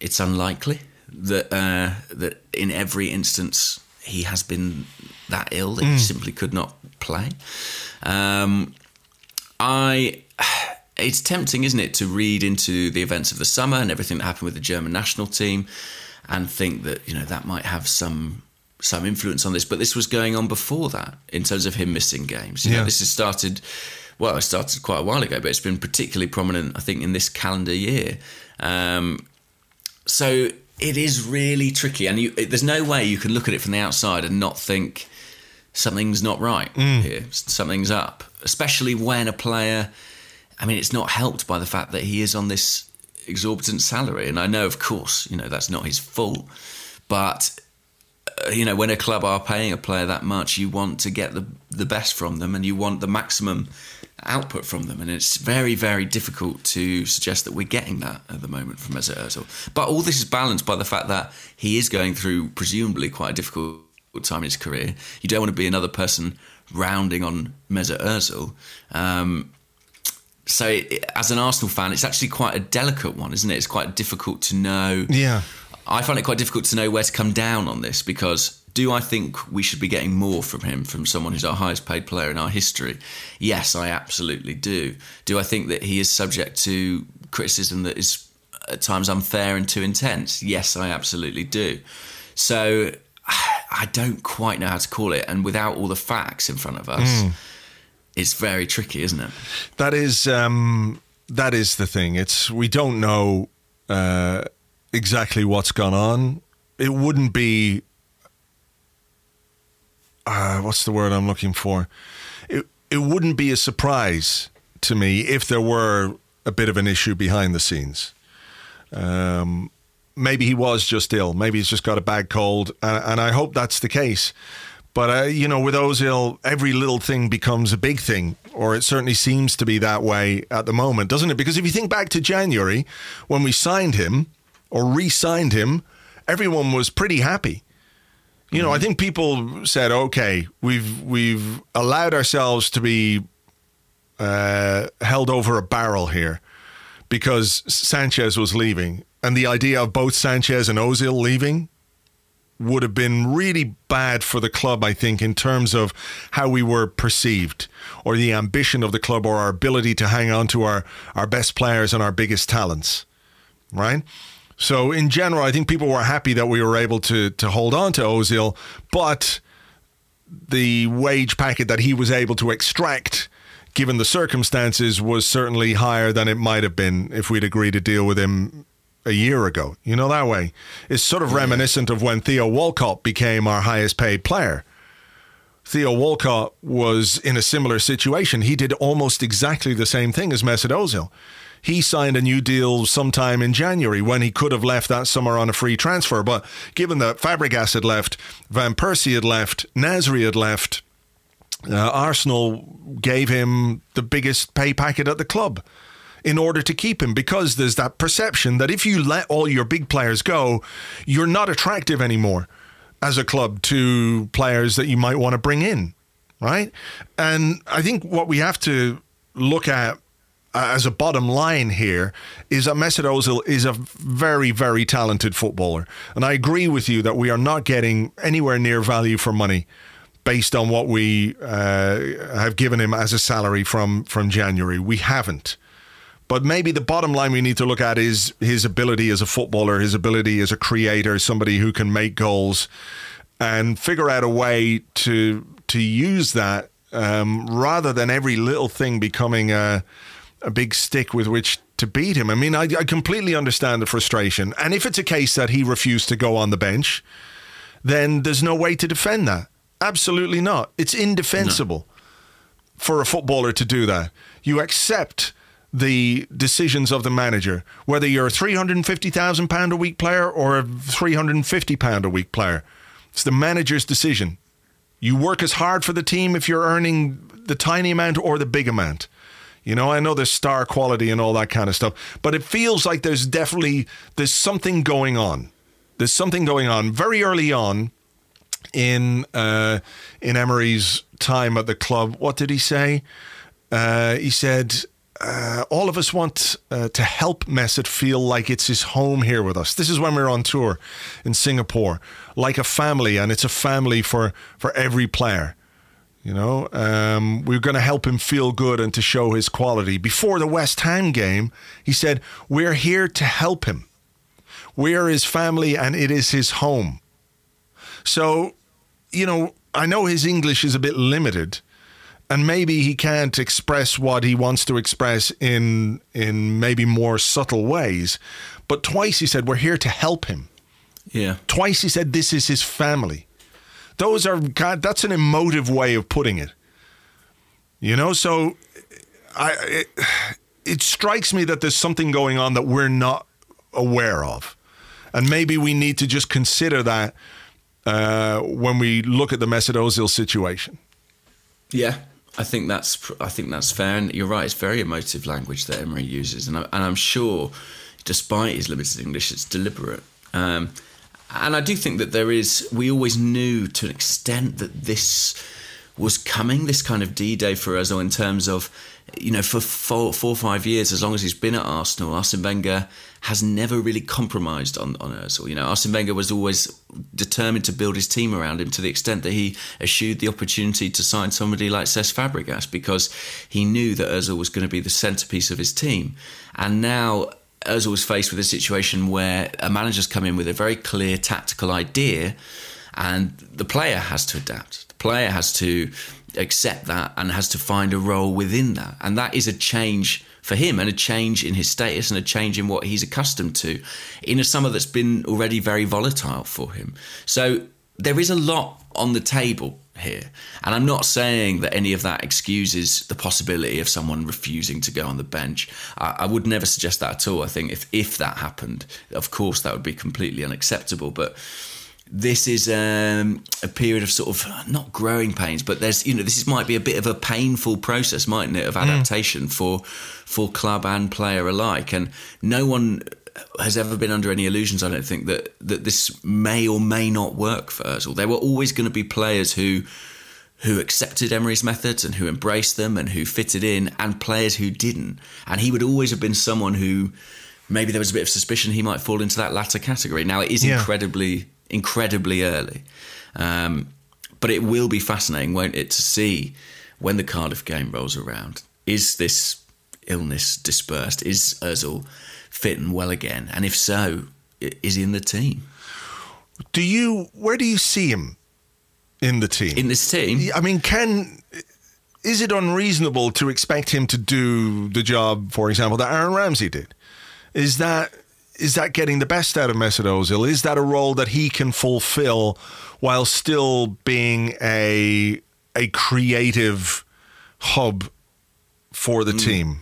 it's unlikely that uh, that in every instance he has been that ill that he simply could not play. Um, I. It's tempting, isn't it, to read into the events of the summer and everything that happened with the German national team, and think that you know that might have some some influence on this. But this was going on before that in terms of him missing games. You Yeah. know, this has started. Well, it started quite a while ago, but it's been particularly prominent, I think, in this calendar year. Um, so it is really tricky, and you, there's no way you can look at it from the outside and not think something's not right here, something's up. Especially when a player, I mean, it's not helped by the fact that he is on this exorbitant salary, and I know, of course, you know that's not his fault, but uh, you know, when a club are paying a player that much, you want to get the the best from them, and you want the maximum output from them. And it's very, very difficult to suggest that we're getting that at the moment from Mesut Ozil. But all this is balanced by the fact that he is going through, presumably, quite a difficult time in his career. You don't want to be another person rounding on Mesut Ozil. Um, so, it, as an Arsenal fan, it's actually quite a delicate one, isn't it? It's quite difficult to know. Yeah. I find it quite difficult to know where to come down on this because do I think we should be getting more from him, from someone who's our highest paid player in our history? Yes, I absolutely do. Do I think that he is subject to criticism that is at times unfair and too intense? Yes, I absolutely do. So I don't quite know how to call it. And without all the facts in front of us, mm. It's very tricky, isn't it? That is um, that is the thing. It's we don't know uh, exactly what's gone on. It wouldn't be uh, what's the word I'm looking for? It it wouldn't be a surprise to me if there were a bit of an issue behind the scenes. Um, maybe he was just ill. Maybe he's just got a bad cold, and, and I hope that's the case. But uh, you know, with Ozil, every little thing becomes a big thing, or it certainly seems to be that way at the moment, doesn't it? Because if you think back to January when we signed him or re-signed him, everyone was pretty happy. You know, I think people said, okay, we've we've allowed ourselves to be uh, held over a barrel here because Sanchez was leaving, and the idea of both Sanchez and Ozil leaving would have been really bad for the club, I think, in terms of how we were perceived or the ambition of the club or our ability to hang on to our, our best players and our biggest talents, right? So in general, I think people were happy that we were able to to hold on to Ozil, but the wage packet that he was able to extract given the circumstances was certainly higher than it might have been if we'd agreed to deal with him a year ago. You know that way. It's sort of reminiscent of when Theo Walcott became our highest paid player. Theo Walcott was in a similar situation. He did almost exactly the same thing as Mesut Ozil he signed a new deal sometime in January when he could have left that summer on a free transfer. But given that Fabregas had left, Van Persie had left, Nasri had left, uh, Arsenal gave him the biggest pay packet at the club in order to keep him because there's that perception that if you let all your big players go, you're not attractive anymore as a club to players that you might want to bring in, right? And I think what we have to look at uh, as a bottom line here is that Mesut Ozil is a very, very talented footballer. And I agree with you that we are not getting anywhere near value for money based on what we uh, have given him as a salary from, from January. We haven't. But maybe the bottom line we need to look at is his ability as a footballer, his ability as a creator, somebody who can make goals, and figure out a way to to use that um, rather than every little thing becoming a a big stick with which to beat him. I mean, I, I completely understand the frustration. And if it's a case that he refused to go on the bench, then there's no way to defend that. Absolutely not. It's indefensible no. for a footballer to do that. You accept the decisions of the manager, whether you're a £350,000 a week player or a £350 a week player. It's the manager's decision. You work as hard for the team if you're earning the tiny amount or the big amount. You know, I know there's star quality and all that kind of stuff, but it feels like there's definitely there's something going on. There's something going on very early on in uh, in Emery's time at the club. What did he say? Uh, he said, uh, "All of us want uh, to help Mesut feel like it's his home here with us." This is when we we're on tour in Singapore, like a family, and it's a family for for every player. You know, um, we're going to help him feel good and to show his quality. Before the West Ham game, he said, We're here to help him. We are his family and it is his home. So, you know, I know his English is a bit limited and maybe he can't express what he wants to express in in maybe more subtle ways. But twice he said, We're here to help him. Yeah. Twice he said, This is his family. Those are that's an emotive way of putting it. You know, so I it, it strikes me that there's something going on that we're not aware of. And maybe we need to just consider that uh, when we look at the Mesut Ozil situation. Yeah, I think that's I think that's fair, and you're right. It's very emotive language that Emery uses, and, I, and I'm sure, despite his limited English, it's deliberate. Um, and I do think that there is. We always knew to an extent that this was coming. This kind of D-Day for us, or in terms of, you know, for four, four or five years, as long as he's been at Arsenal, Arsene Wenger has never really compromised on on Ozil. You know, Arsene Wenger was always determined to build his team around him to the extent that he eschewed the opportunity to sign somebody like Cesc Fabregas because he knew that Ozil was going to be the centerpiece of his team, and now Ozil was faced with a situation where a manager's come in with a very clear tactical idea, and the player has to adapt. The player has to accept that and has to find a role within that, and that is a change for him and a change in his status and a change in what he's accustomed to in a summer that's been already very volatile for him. So there is a lot on the table here. And I'm not saying that any of that excuses the possibility of someone refusing to go on the bench. I, I, would never suggest that at all. I think if, if that happened, of course, that would be completely unacceptable. But this is um, a period of sort of not growing pains, but there's you know this is, might be a bit of a painful process, mightn't it, of hmm. adaptation mm. for for club and player alike. And no one has ever been under any illusions, I don't think, that that this may or may not work for us. Ozil. There were always going to be players who who accepted Emery's methods and who embraced them and who fitted in, and players who didn't. And he would always have been someone who maybe there was a bit of suspicion he might fall into that latter category. Now it is yeah. incredibly, incredibly early, um, but it will be fascinating, won't it, to see when the Cardiff game rolls around. Is this illness dispersed? Is Ozil fit and well again? And if so, is he in the team? Do you? Where do you see him in the team? In this team? I mean, can is it unreasonable to expect him to do the job, for example, that Aaron Ramsey did? Is that is that getting the best out of Mesut Ozil? Is that a role that he can fulfill while still being a a creative hub for the mm. team?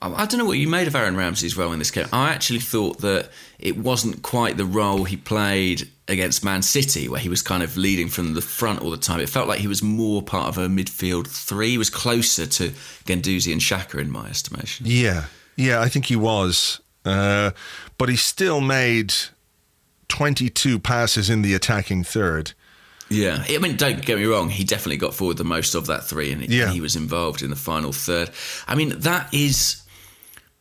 I don't know what you made of Aaron Ramsey's role in this game. I actually thought that it wasn't quite the role he played against Man City, where he was kind of leading from the front all the time. It felt like he was more part of a midfield three. He was closer to Guendouzi and Xhaka, in my estimation. Yeah, yeah, I think he was. Uh, but he still made 22 passes in the attacking third. Yeah, I mean, don't get me wrong. He definitely got forward the most of that three, and yeah. he was involved in the final third. I mean, that is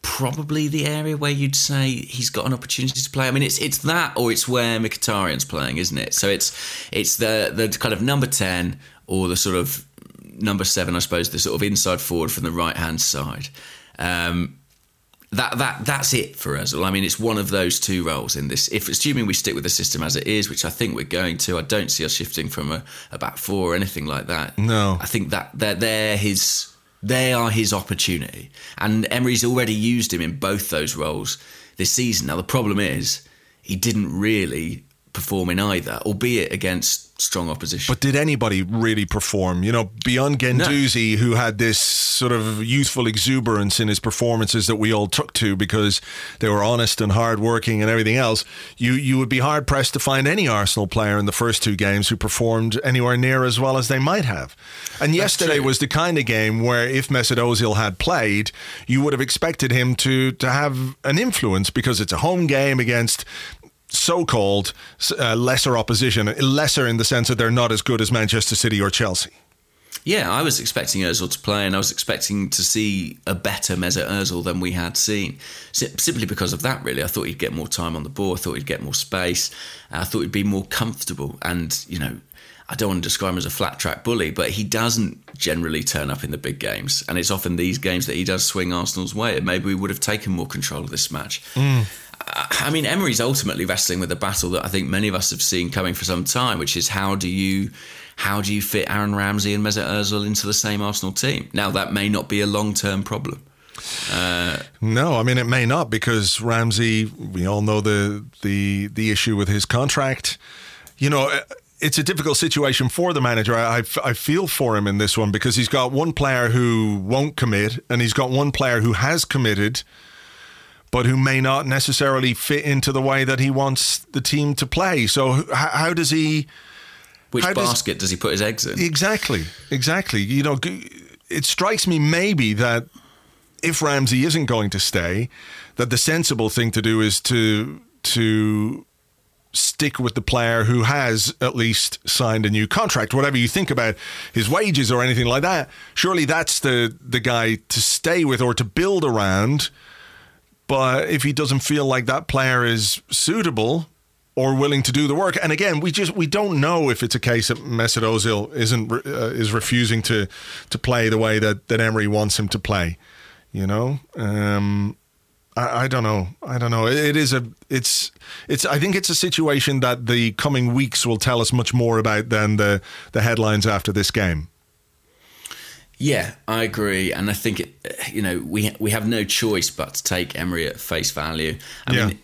probably the area where you'd say he's got an opportunity to play. I mean, it's it's that or it's where Mkhitaryan's playing, isn't it? So it's it's the the kind of number ten or the sort of number seven, I suppose, the sort of inside forward from the right hand side. Um, that that that's it for us. I mean, it's one of those two roles in this. If assuming we stick with the system as it is, which I think we're going to, I don't see us shifting from a, a back four or anything like that. No, I think that they're, they're his they are his opportunity. And Emery's already used him in both those roles this season. Now, the problem is he didn't really perform in either, albeit against strong opposition. But did anybody really perform? You know, beyond Guendouzi, no. who had this sort of youthful exuberance in his performances that we all took to because they were honest and hardworking and everything else, you you would be hard pressed to find any Arsenal player in the first two games who performed anywhere near as well as they might have. And yesterday was the kind of game where if Mesut Ozil had played, you would have expected him to to have an influence because it's a home game against so-called uh, lesser opposition, lesser in the sense that they're not as good as Manchester City or Chelsea. Yeah, I was expecting Ozil to play, and I was expecting to see a better Mesut Ozil than we had seen. Simply because of that, really, I thought he'd get more time on the ball. I thought he'd get more space. I thought he'd be more comfortable. And you know, I don't want to describe him as a flat track bully, but he doesn't generally turn up in the big games, and it's often these games that he does swing Arsenal's way. And maybe we would have taken more control of this match. Mm. I mean, Emery's ultimately wrestling with a battle that I think many of us have seen coming for some time, which is how do you how do you fit Aaron Ramsey and Mesut Ozil into the same Arsenal team? Now, that may not be a long term problem. Uh, no, I mean it may not because Ramsey. We all know the the the issue with his contract. You know, it's a difficult situation for the manager. I, I, I, feel for him in this one because he's got one player who won't commit, and he's got one player who has committed but who may not necessarily fit into the way that he wants the team to play. So h- how does he? Which How does- basket does he put his eggs in? Exactly, exactly. You know, it strikes me maybe that if Ramsey isn't going to stay, that the sensible thing to do is to to stick with the player who has at least signed a new contract. Whatever you think about his wages or anything like that, surely that's the the guy to stay with or to build around. But if he doesn't feel like that player is suitable or willing to do the work, and again, we just we don't know if it's a case that Mesut Ozil isn't uh, is refusing to to play the way that that Emery wants him to play. You know, um, I, I don't know. I don't know. It, it is a it's it's. I think it's a situation that the coming weeks will tell us much more about than the the headlines after this game. Yeah, I agree, and I think it, you know we we have no choice but to take Emery at face value. I Yeah. mean,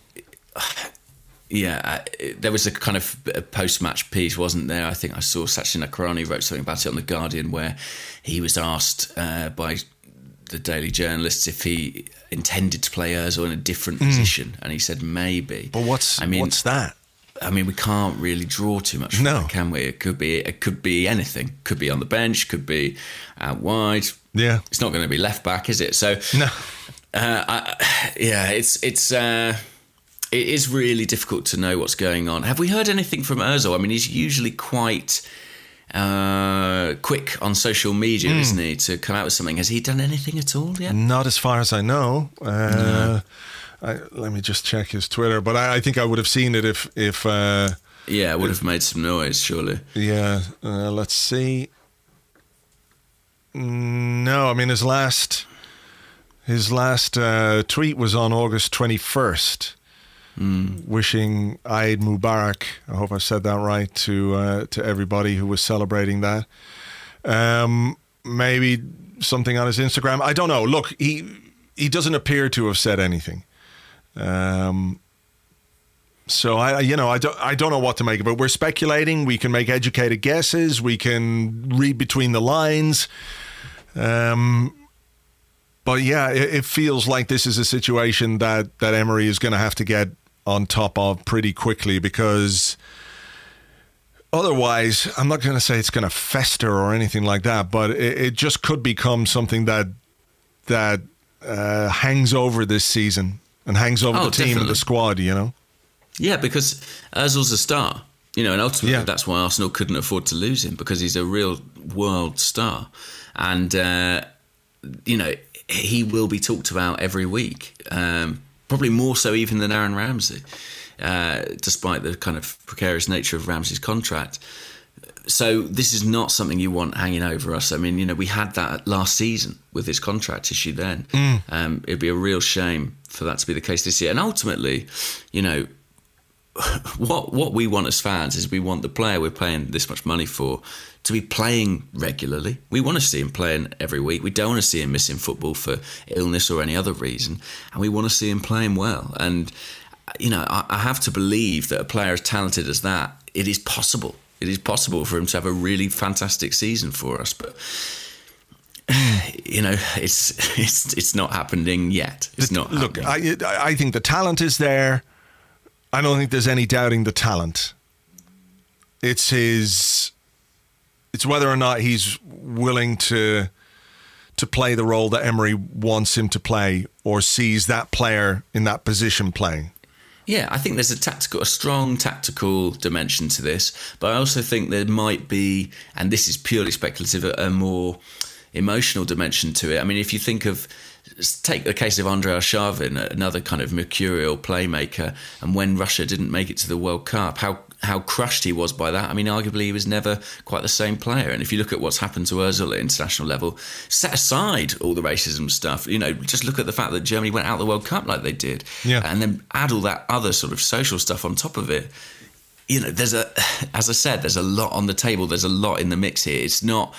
yeah, there was a kind of post match piece, wasn't there? I think I saw Sachin Nakrani wrote something about it on the Guardian, where he was asked uh, by the Daily journalists if he intended to play Özil in a different position, and he said maybe. But what's I mean, what's that? I mean, we can't really draw too much from No. it, can we? It could be it could be anything. Could be on the bench. Could be out wide. Yeah. It's not going to be left back, is it? So, No. uh, I, yeah, it's it's uh, it is really difficult to know what's going on. Have we heard anything from Özil? I mean, he's usually quite uh, quick on social media, Hmm. isn't he, to come out with something? Has he done anything at all yet? Not as far as I know. Uh, I, let me just check his Twitter, but I, I think I would have seen it if if. Uh, Yeah, it would have made some noise, surely. Yeah, uh, let's see. No, I mean his last his last uh, tweet was on August twenty first, wishing Eid Mubarak. I hope I said that right to uh, to everybody who was celebrating that. Um, maybe something on his Instagram. I don't know. Look, he he doesn't appear to have said anything. Um, so I, you know, I don't, I don't know what to make of it. We're speculating. We can make educated guesses. We can read between the lines. Um, but yeah, it, it feels like this is a situation that that Emery is going to have to get on top of pretty quickly because otherwise, I'm not going to say it's going to fester or anything like that, but it, it just could become something that that uh, hangs over this season and hangs over Oh, the team and the squad. You know. Yeah, because Özil's a star, you know, and ultimately Yeah. that's why Arsenal couldn't afford to lose him because he's a real world star, and uh, you know he will be talked about every week, um, probably more so even than Aaron Ramsey, uh, despite the kind of precarious nature of Ramsey's contract. So this is not something you want hanging over us. I mean, you know, we had that last season with his contract issue. Then um, it'd be a real shame for that to be the case this year. And ultimately, you know, what what we want as fans is we want the player we're paying this much money for to be playing regularly. We want to see him playing every week. We don't want to see him missing football for illness or any other reason, and we want to see him playing well. And you know, I, I have to believe that a player as talented as that, it is possible. It is possible for him to have a really fantastic season for us, but. You know, it's it's it's not happening yet. It's not. Look, happening. I I think the talent is there. I don't think there's any doubting the talent. It's his. It's whether or not he's willing to to play the role that Emery wants him to play, or sees that player in that position playing. Yeah, I think there's a tactical, a strong tactical dimension to this, but I also think there might be, and this is purely speculative, a, more emotional dimension to it. I mean, if you think of, take the case of Andrei Arshavin, another kind of mercurial playmaker, and when Russia didn't make it to the World Cup, how how crushed he was by that. I mean, arguably he was never quite the same player. And if you look at what's happened to Özil at international level, set aside all the racism stuff, you know, just look at the fact that Germany went out of the World Cup like they did, Yeah. and then add all that other sort of social stuff on top of it. You know, there's a, as I said, there's a lot on the table. There's a lot in the mix here. It's not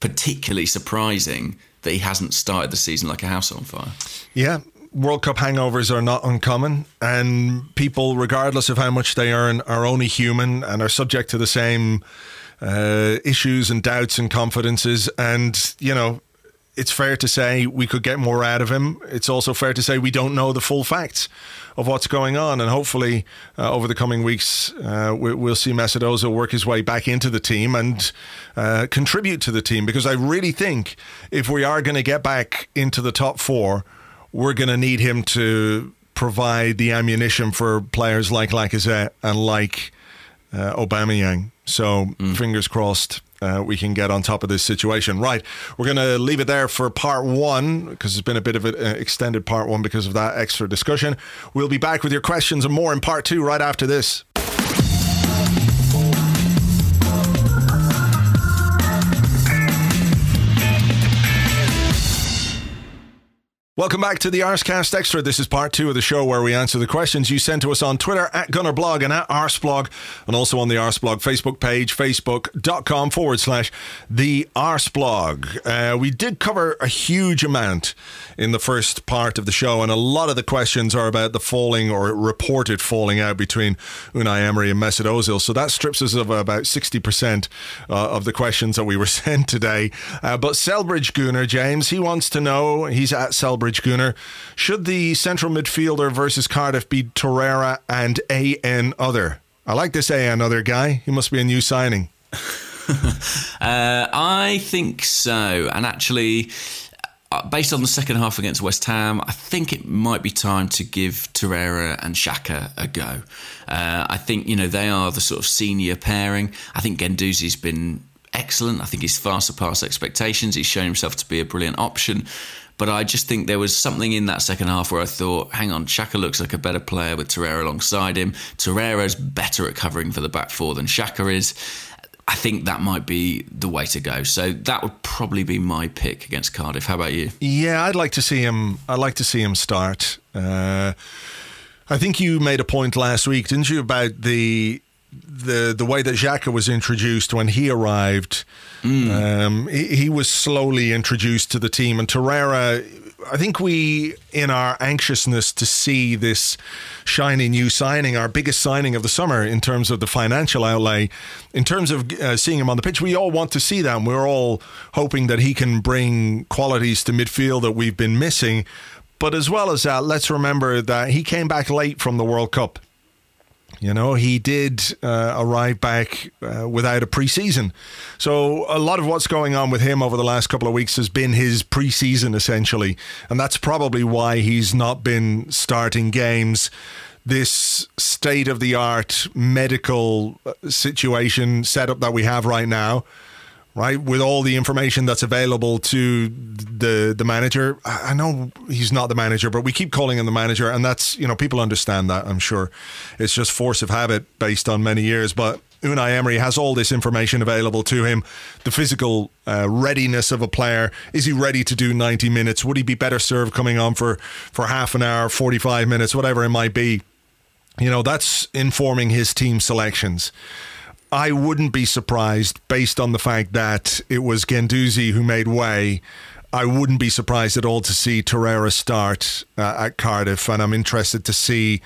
particularly surprising that he hasn't started the season like a house on fire. Yeah, World Cup hangovers are not uncommon, and people, regardless of how much they earn, are only human and are subject to the same uh, issues and doubts and confidences. And you know, it's fair to say we could get more out of him. It's also fair to say we don't know the full facts of what's going on. And hopefully, uh, over the coming weeks, uh, we, will see Ozil work his way back into the team and uh, contribute to the team. Because I really think if we are going to get back into the top four, we're going to need him to provide the ammunition for players like Lacazette and like uh, Aubameyang. So mm. fingers crossed uh, we can get on top of this situation. Right, we're going to leave it there for part one because it's been a bit of an extended part one because of that extra discussion. We'll be back with your questions and more in part two right after this. Welcome back to the Arscast Extra. This is part two of the show where we answer the questions you sent to us on Twitter at Gunnerblog and at Arseblog, and also on the Arseblog Facebook page, facebook.com forward slash the Arseblog. Uh, we did cover a huge amount in the first part of the show, and a lot of the questions are about the falling or reported falling out between Unai Emery and Mesut Ozil. So that strips us of about 60% uh, of the questions that we were sent today. Uh, but Selbridge Gunner, James, he wants to know, he's at Selbridge Bridge Gunner. Should the central midfielder versus Cardiff be Torreira and AN Other? I like this AN Other guy. He must be a new signing. uh, I think so. And actually, uh, based on the second half against West Ham, I think it might be time to give Torreira and Xhaka a go. Uh, I think, you know, they are the sort of senior pairing. I think Guendouzi's been excellent. I think he's far surpassed expectations. He's shown himself to be a brilliant option. But I just think there was something in that second half where I thought, hang on, Xhaka looks like a better player with Torreira alongside him. Torreira's better at covering for the back four than Xhaka is. I think that might be the way to go. So that would probably be my pick against Cardiff. How about you? Yeah, I'd like to see him. I'd like to see him start. Uh, I think you made a point last week, didn't you, about the the the way that Xhaka was introduced when he arrived Mm. Um, he, he, was slowly introduced to the team, and Torreira. I think we, in our anxiousness to see this shiny new signing, our biggest signing of the summer in terms of the financial outlay, in terms of uh, seeing him on the pitch, we all want to see that. And we're all hoping that he can bring qualities to midfield that we've been missing. But as well as that, let's remember that he came back late from the World Cup. You know, he did uh, arrive back uh, without a preseason. So a lot of what's going on with him over the last couple of weeks has been his preseason, essentially. And that's probably why he's not been starting games. This state of the art medical uh, situation setup that we have right now right? With all the information that's available to the the manager. I know he's not the manager, but we keep calling him the manager, and that's you know people understand that. I'm sure it's just force of habit based on many years, but. Unai Emery has all this information available to him. The physical uh, readiness of a player. Is he ready to do 90 minutes? Would he be better served coming on for, for half an hour, 45 minutes, whatever it might be? You know, that's informing his team selections. I wouldn't be surprised based on the fact that it was Guendouzi who made way. I wouldn't be surprised at all to see Torreira start uh, at Cardiff, and I'm interested to see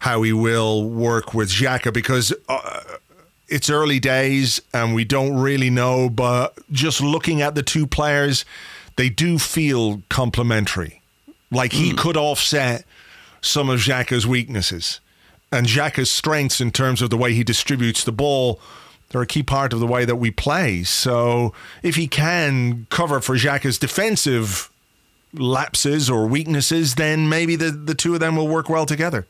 how he will work with Xhaka because uh, it's early days and we don't really know. But just looking at the two players, they do feel complementary. Like he mm. could offset some of Xhaka's weaknesses and Xhaka's strengths in terms of the way he distributes the ball they're a key part of the way that we play. So if he can cover for Xhaka's defensive lapses or weaknesses, then maybe the, the two of them will work well together.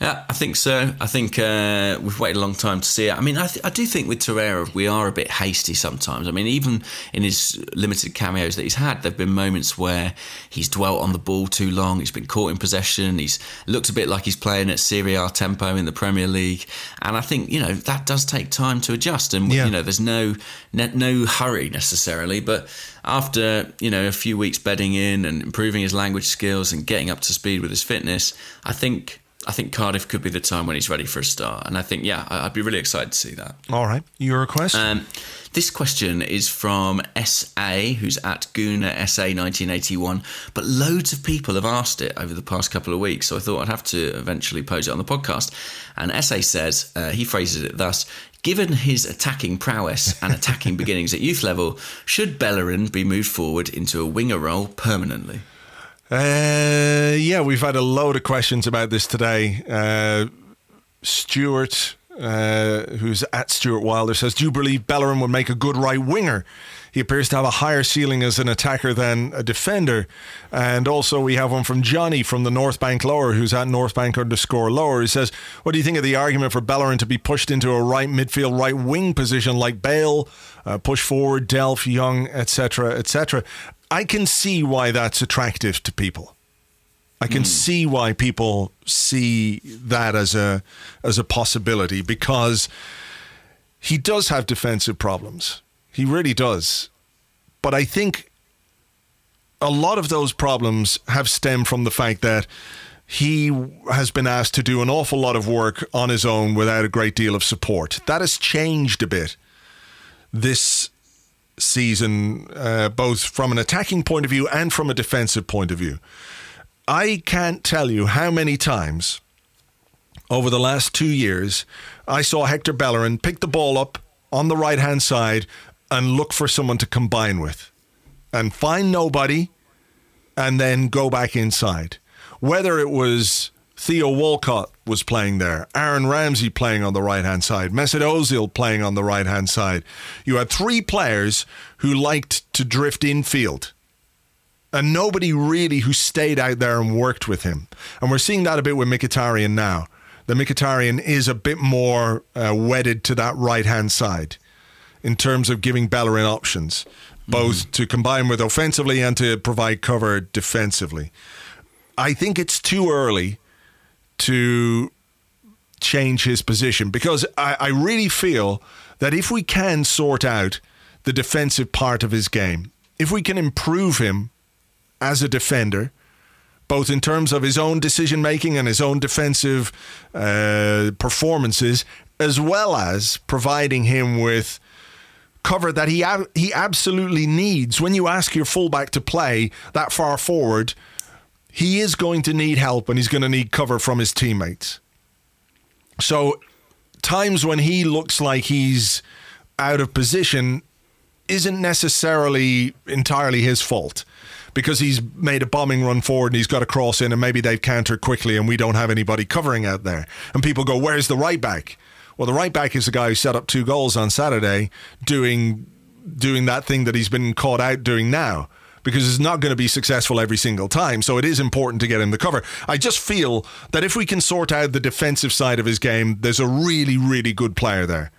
Yeah, I think so. I think uh, we've waited a long time to see it. I mean, I, th- I, do think with Torreira, we are a bit hasty sometimes. I mean, even in his limited cameos that he's had, there have been moments where he's dwelt on the ball too long. He's been caught in possession. He's looked a bit like he's playing at Serie A tempo in the Premier League. And I think, you know, that does take time to adjust. And, yeah. you know, there's no, no hurry necessarily. But after, you know, a few weeks bedding in and improving his language skills and getting up to speed with his fitness, I think I think Cardiff could be the time when he's ready for a start. And I think, yeah, I'd be really excited to see that. All right. Your request? Um, this question is from SA, who's at Guna SA 1981. But loads of people have asked it over the past couple of weeks. So I thought I'd have to eventually pose it on the podcast. And SA says, uh, he phrases it thus Given his attacking prowess and attacking beginnings at youth level, should Bellerin be moved forward into a winger role permanently? Uh, yeah, we've had a load of questions about this today. Uh, Stuart, uh, who's at Stuart Wilder, says, Do you believe Bellerin would make a good right winger? He appears to have a higher ceiling as an attacker than a defender. And also, we have one from Johnny from the North Bank Lower, who's at North Bank underscore Lower. He says, What do you think of the argument for Bellerin to be pushed into a right midfield, right wing position like Bale, uh, push forward, Delph, Young, etc., etc.? I can see why that's attractive to people. I can mm. see why people see that as a as a possibility because he does have defensive problems. He really does. But I think a lot of those problems have stemmed from the fact that he has been asked to do an awful lot of work on his own without a great deal of support. That has changed a bit this season, uh, both from an attacking point of view and from a defensive point of view. I can't tell you how many times over the last two years I saw Hector Bellerin pick the ball up on the right hand side and look for someone to combine with and find nobody and then go back inside. Whether it was Theo Walcott was playing there. Aaron Ramsey playing on the right hand side. Mesut Ozil playing on the right hand side. You had three players who liked to drift infield. And nobody really who stayed out there and worked with him. And we're seeing that a bit with Mkhitaryan now. The Mkhitaryan is a bit more uh, wedded to that right hand side in terms of giving Bellerin options, both mm. to combine with offensively and to provide cover defensively. I think it's too early to change his position because I, I really feel that if we can sort out the defensive part of his game, if we can improve him as a defender, both in terms of his own decision making and his own defensive uh, performances, as well as providing him with cover that he ab- he absolutely needs. When you ask your fullback to play that far forward, he is going to need help and he's going to need cover from his teammates. So, times when he looks like he's out of position isn't necessarily entirely his fault because he's made a bombing run forward and he's got a cross in and maybe they've countered quickly and we don't have anybody covering out there. And people go, Where's the right back? Well, the right back is the guy who set up two goals on Saturday doing doing that thing that he's been caught out doing now because it's not going to be successful every single time. So it is important to get him the cover. I just feel that if we can sort out the defensive side of his game, there's a really, really good player there,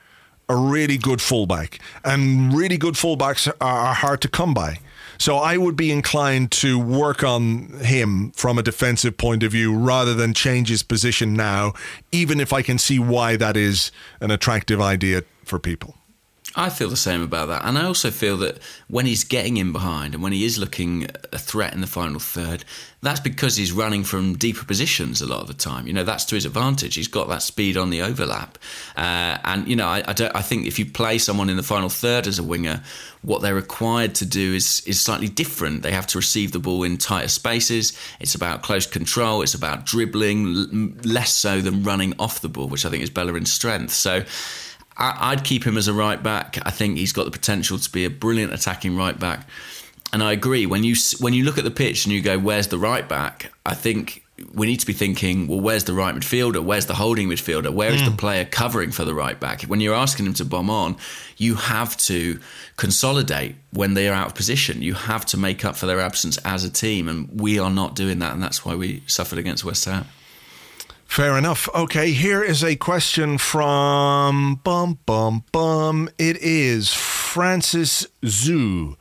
a really good fullback, and really good fullbacks are hard to come by. So I would be inclined to work on him from a defensive point of view rather than change his position now, even if I can see why that is an attractive idea for people. I feel the same about that. And I also feel that when he's getting in behind and when he is looking a threat in the final third, that's because he's running from deeper positions a lot of the time. You know, that's to his advantage. He's got that speed on the overlap. Uh, and, you know, I, I, I, think if you play someone in the final third as a winger, what they're required to do is, is slightly different. They have to receive the ball in tighter spaces. It's about close control. It's about dribbling, less so than running off the ball, which I think is Bellerin's strength. So, I'd keep him as a right back. I think he's got the potential to be a brilliant attacking right back. And I agree when you when you look at the pitch and you go, "Where's the right back?" I think we need to be thinking, well, where's the right midfielder? Where's the holding midfielder? Where is mm. the player covering for the right back? When you're asking him to bomb on, you have to consolidate when they are out of position. You have to make up for their absence as a team, and we are not doing that, and that's why we suffered against West Ham. Fair enough. Okay, here is a question from Bum Bum Bum. It is Francis Zoo,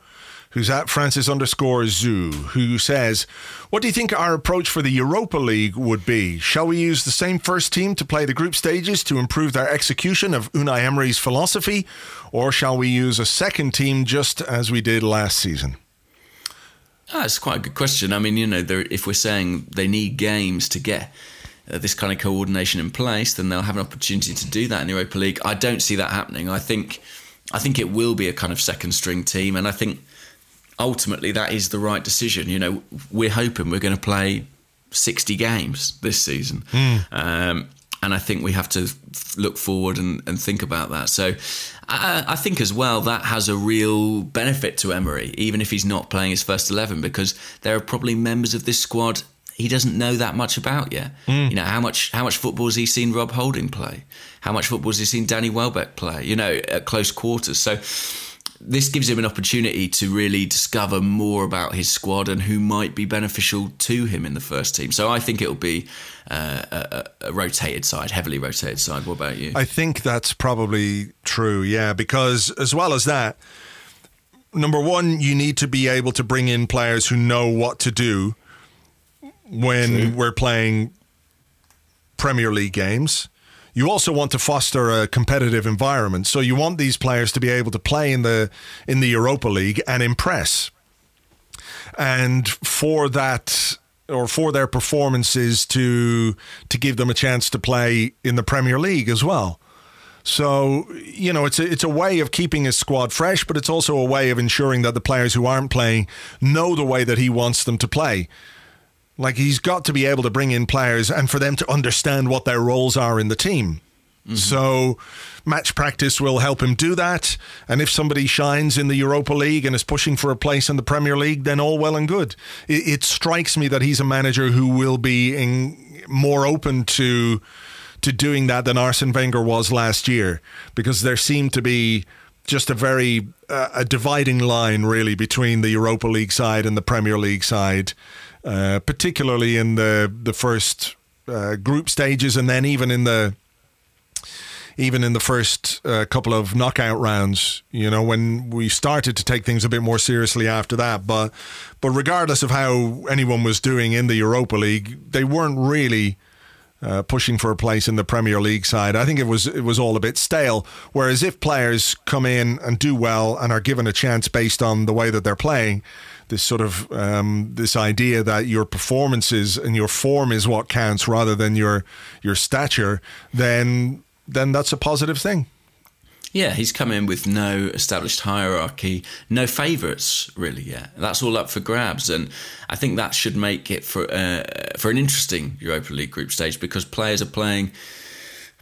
who's at Francis underscore Zoo, who says, What do you think our approach for the Europa League would be? Shall we use the same first team to play the group stages to improve their execution of Unai Emery's philosophy, or shall we use a second team just as we did last season? That's ah, quite a good question. I mean, you know, if we're saying they need games to get uh, this kind of coordination in place, then they'll have an opportunity to do that in the Europa League. I don't see that happening. I think I think it will be a kind of second string team, and I think ultimately that is the right decision. You know, we're hoping we're going to play 60 games this season. Mm. Um, and I think we have to look forward and, and think about that. So I, I, think as well that has a real benefit to Emery, even if he's not playing his first 11, because there are probably members of this squad he doesn't know that much about yet. Mm. You know, how much how much football has he seen Rob Holding play? How much football has he seen Danny Welbeck play? You know, at close quarters. So this gives him an opportunity to really discover more about his squad and who might be beneficial to him in the first team. So I think it'll be uh, a, a, rotated side, heavily rotated side. What about you? I think that's probably true, yeah, because as well as that, number one, you need to be able to bring in players who know what to do when true. we're playing Premier League games you also want to foster a competitive environment. So you want these players to be able to play in the in the Europa League and impress. And for that or for their performances to to give them a chance to play in the Premier League as well. So you know, it's a, it's a way of keeping his squad fresh, but it's also a way of ensuring that the players who aren't playing know the way that he wants them to play. Like he's got to be able to bring in players and for them to understand what their roles are in the team. Mm-hmm. So match practice will help him do that. And if somebody shines in the Europa League and is pushing for a place in the Premier League, then all well and good. It, it strikes me that he's a manager who will be in, more open to to doing that than Arsene Wenger was last year, because there seemed to be just a very uh, a dividing line really between the Europa League side and the Premier League side. Uh, particularly in the the first uh, group stages, and then even in the even in the first uh, couple of knockout rounds. You know, when we started to take things a bit more seriously after that, but but regardless of how anyone was doing in the Europa League, they weren't really. Uh, pushing for a place in the Premier League side. I think it was it was all a bit stale. Whereas if players come in and do well and are given a chance based on the way that they're playing, this sort of um, this idea that your performances and your form is what counts rather than your your stature, then then that's a positive thing. Yeah, he's come in with no established hierarchy, no favourites really yet. That's all up for grabs, and I think that should make it for uh, for an interesting Europa League group stage because players are playing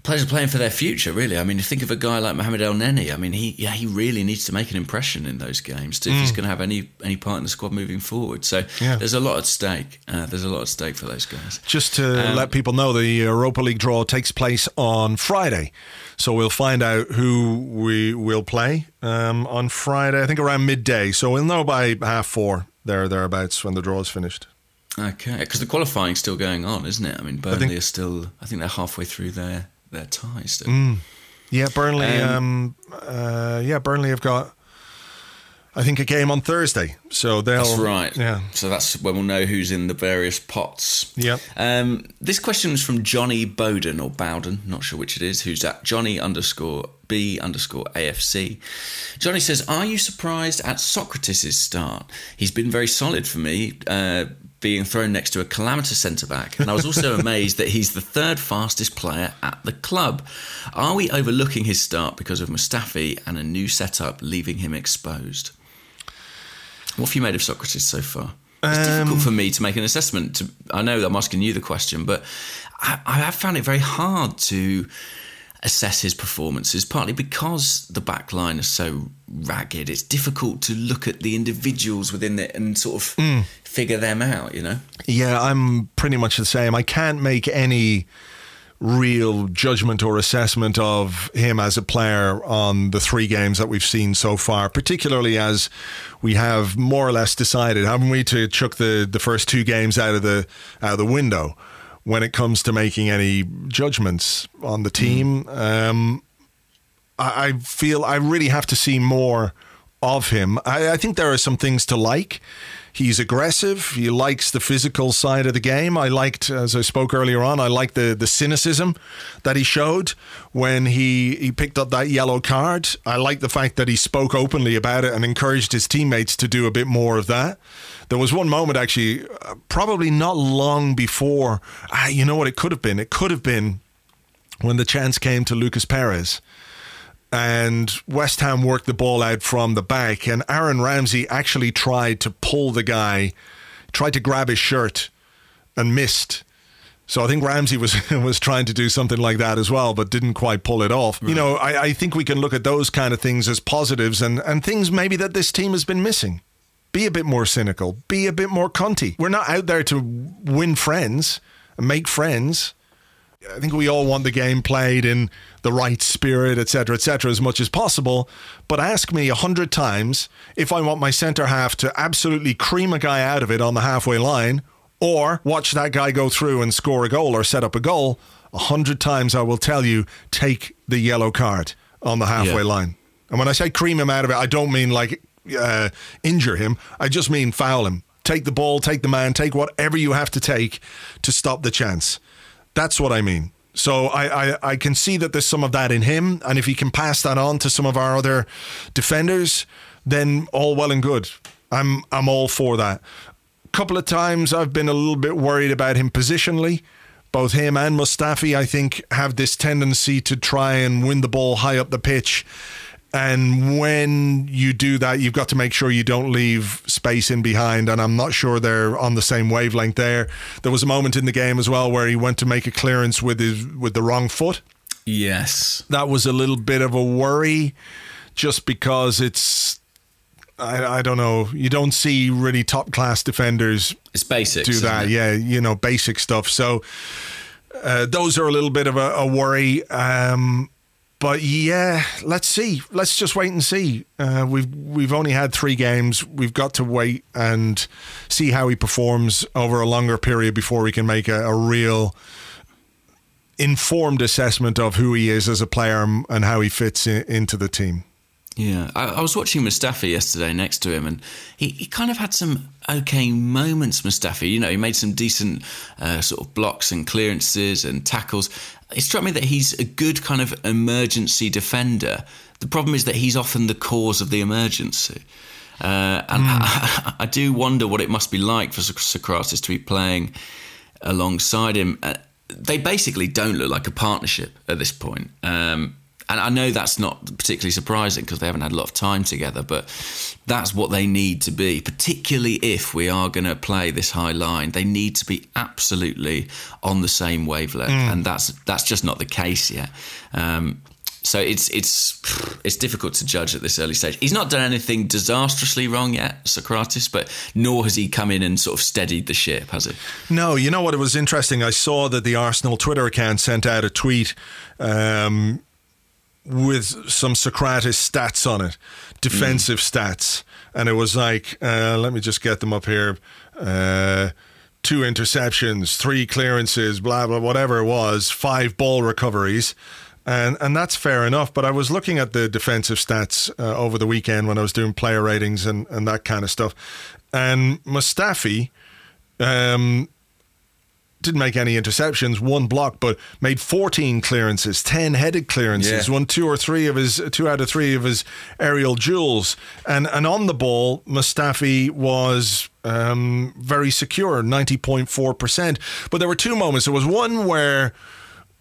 players are playing for their future, really. I mean, think of a guy like Mohamed Elneny. I mean, he yeah, he really needs to make an impression in those games to, mm. if he's mm. going to have any any part in the squad moving forward. So yeah. there's a lot at stake. Uh, there's a lot at stake for those guys. Just to um, let people know, the Europa League draw takes place on Friday, so we'll find out who we will play um, on Friday. I think around midday. So we'll know by half four there thereabouts when the draw is finished. Okay, because the qualifying's still going on, isn't it? I mean, Burnley I think, are still. I think they're halfway through their their ties. Mm. Yeah, Burnley. Um, um, uh, yeah, Burnley have got. I think a game on Thursday, so they'll. That's right. Yeah. So that's when we'll know who's in the various pots. Yeah. Um, this question is from Johnny Bowden or Bowden, not sure which it is. Who's at Johnny underscore B underscore AFC. Johnny says, "Are you surprised at Sokratis' start? He's been very solid for me." Uh, being thrown next to a calamitous centre back. And I was also amazed that he's the third fastest player at the club. Are we overlooking his start because of Mustafi and a new setup leaving him exposed? What have you made of Sokratis so far? It's um, difficult for me to make an assessment. To, I know I'm asking you the question, but I, I have found it very hard to assess his performances, partly because the back line is so ragged. It's difficult to look at the individuals within it and sort of mm. figure them out, you know? Yeah, I'm pretty much the same. I can't make any real judgment or assessment of him as a player on the three games that we've seen so far, particularly as we have more or less decided, haven't we, to chuck the, the first two games out of the out of the window when it comes to making any judgments on the team. Mm. Um, I, I, feel I really have to see more of him. I, I think there are some things to like. He's aggressive. He likes the physical side of the game. I liked, as I spoke earlier on, I liked the, the cynicism that he showed when he, he picked up that yellow card. I like the fact that he spoke openly about it and encouraged his teammates to do a bit more of that. There was one moment, actually, uh, probably not long before. Ah, you know what it could have been? It could have been when the chance came to Lucas Perez and West Ham worked the ball out from the back, and Aaron Ramsey actually tried to pull the guy, tried to grab his shirt, and missed. So I think Ramsey was was trying to do something like that as well, but didn't quite pull it off. Right. You know, I, I think we can look at those kind of things as positives and, and things maybe that this team has been missing. Be a bit more cynical. Be a bit more cunty. We're not out there to win friends and make friends. I think we all want the game played in the right spirit, etc., etc., as much as possible. But ask me a hundred times if I want my centre half to absolutely cream a guy out of it on the halfway line, or watch that guy go through and score a goal or set up a goal. A hundred times I will tell you, take the yellow card on the halfway yeah. line. And when I say cream him out of it, I don't mean like uh, injure him. I just mean foul him. Take the ball, take the man, take whatever you have to take to stop the chance. That's what I mean. So I, I, I, can see that there's some of that in him. And if he can pass that on to some of our other defenders, then all well and good. I'm I'm all for that. A couple of times I've been a little bit worried about him positionally. Both him and Mustafi, I think, have this tendency to try and win the ball high up the pitch and when you do that, you've got to make sure you don't leave space in behind. And I'm not sure they're on the same wavelength there. There was a moment in the game as well where he went to make a clearance with his with the wrong foot. Yes, that was a little bit of a worry, just because it's. I, I don't know. You don't see really top class defenders. It's basics. Do that, yeah. You know, basic stuff. So uh, those are a little bit of a, a worry. Um, but yeah, let's see. Let's just wait and see. Uh, we've we've only had three games. We've got to wait and see how he performs over a longer period before we can make a, a real informed assessment of who he is as a player and how he fits in, into the team. Yeah, I, I, was watching Mustafi yesterday next to him, and he, he kind of had some okay moments. Mustafi, you know, he made some decent uh, sort of blocks and clearances and tackles. It struck me that he's a good kind of emergency defender. The problem is that he's often the cause of the emergency. Uh, and mm. I, I, do wonder what it must be like for Sokratis to be playing alongside him. Uh, they basically don't look like a partnership at this point. Um, and I know that's not particularly surprising because they haven't had a lot of time together, but that's what they need to be, particularly if we are going to play this high line. They need to be absolutely on the same wavelength, mm. and that's that's just not the case yet. Um, so it's it's it's difficult to judge at this early stage. He's not done anything disastrously wrong yet, Sokratis, but nor has he come in and sort of steadied the ship, has he? No. You know what? It was interesting. I saw that the Arsenal Twitter account sent out a tweet. Um, with some Sokratis stats on it, defensive mm. stats, and it was like, uh, let me just get them up here. Uh, two interceptions, three clearances, blah blah, whatever it was, five ball recoveries. And, and that's fair enough. But I was looking at the defensive stats uh, over the weekend when I was doing player ratings and, and that kind of stuff. And Mustafi, um, didn't make any interceptions, one block, but made 14 clearances, 10 headed clearances, yeah. won two or three of his two out of three of his aerial duels. And and on the ball, Mustafi was um, very secure, 90.4%. But there were two moments. There was one where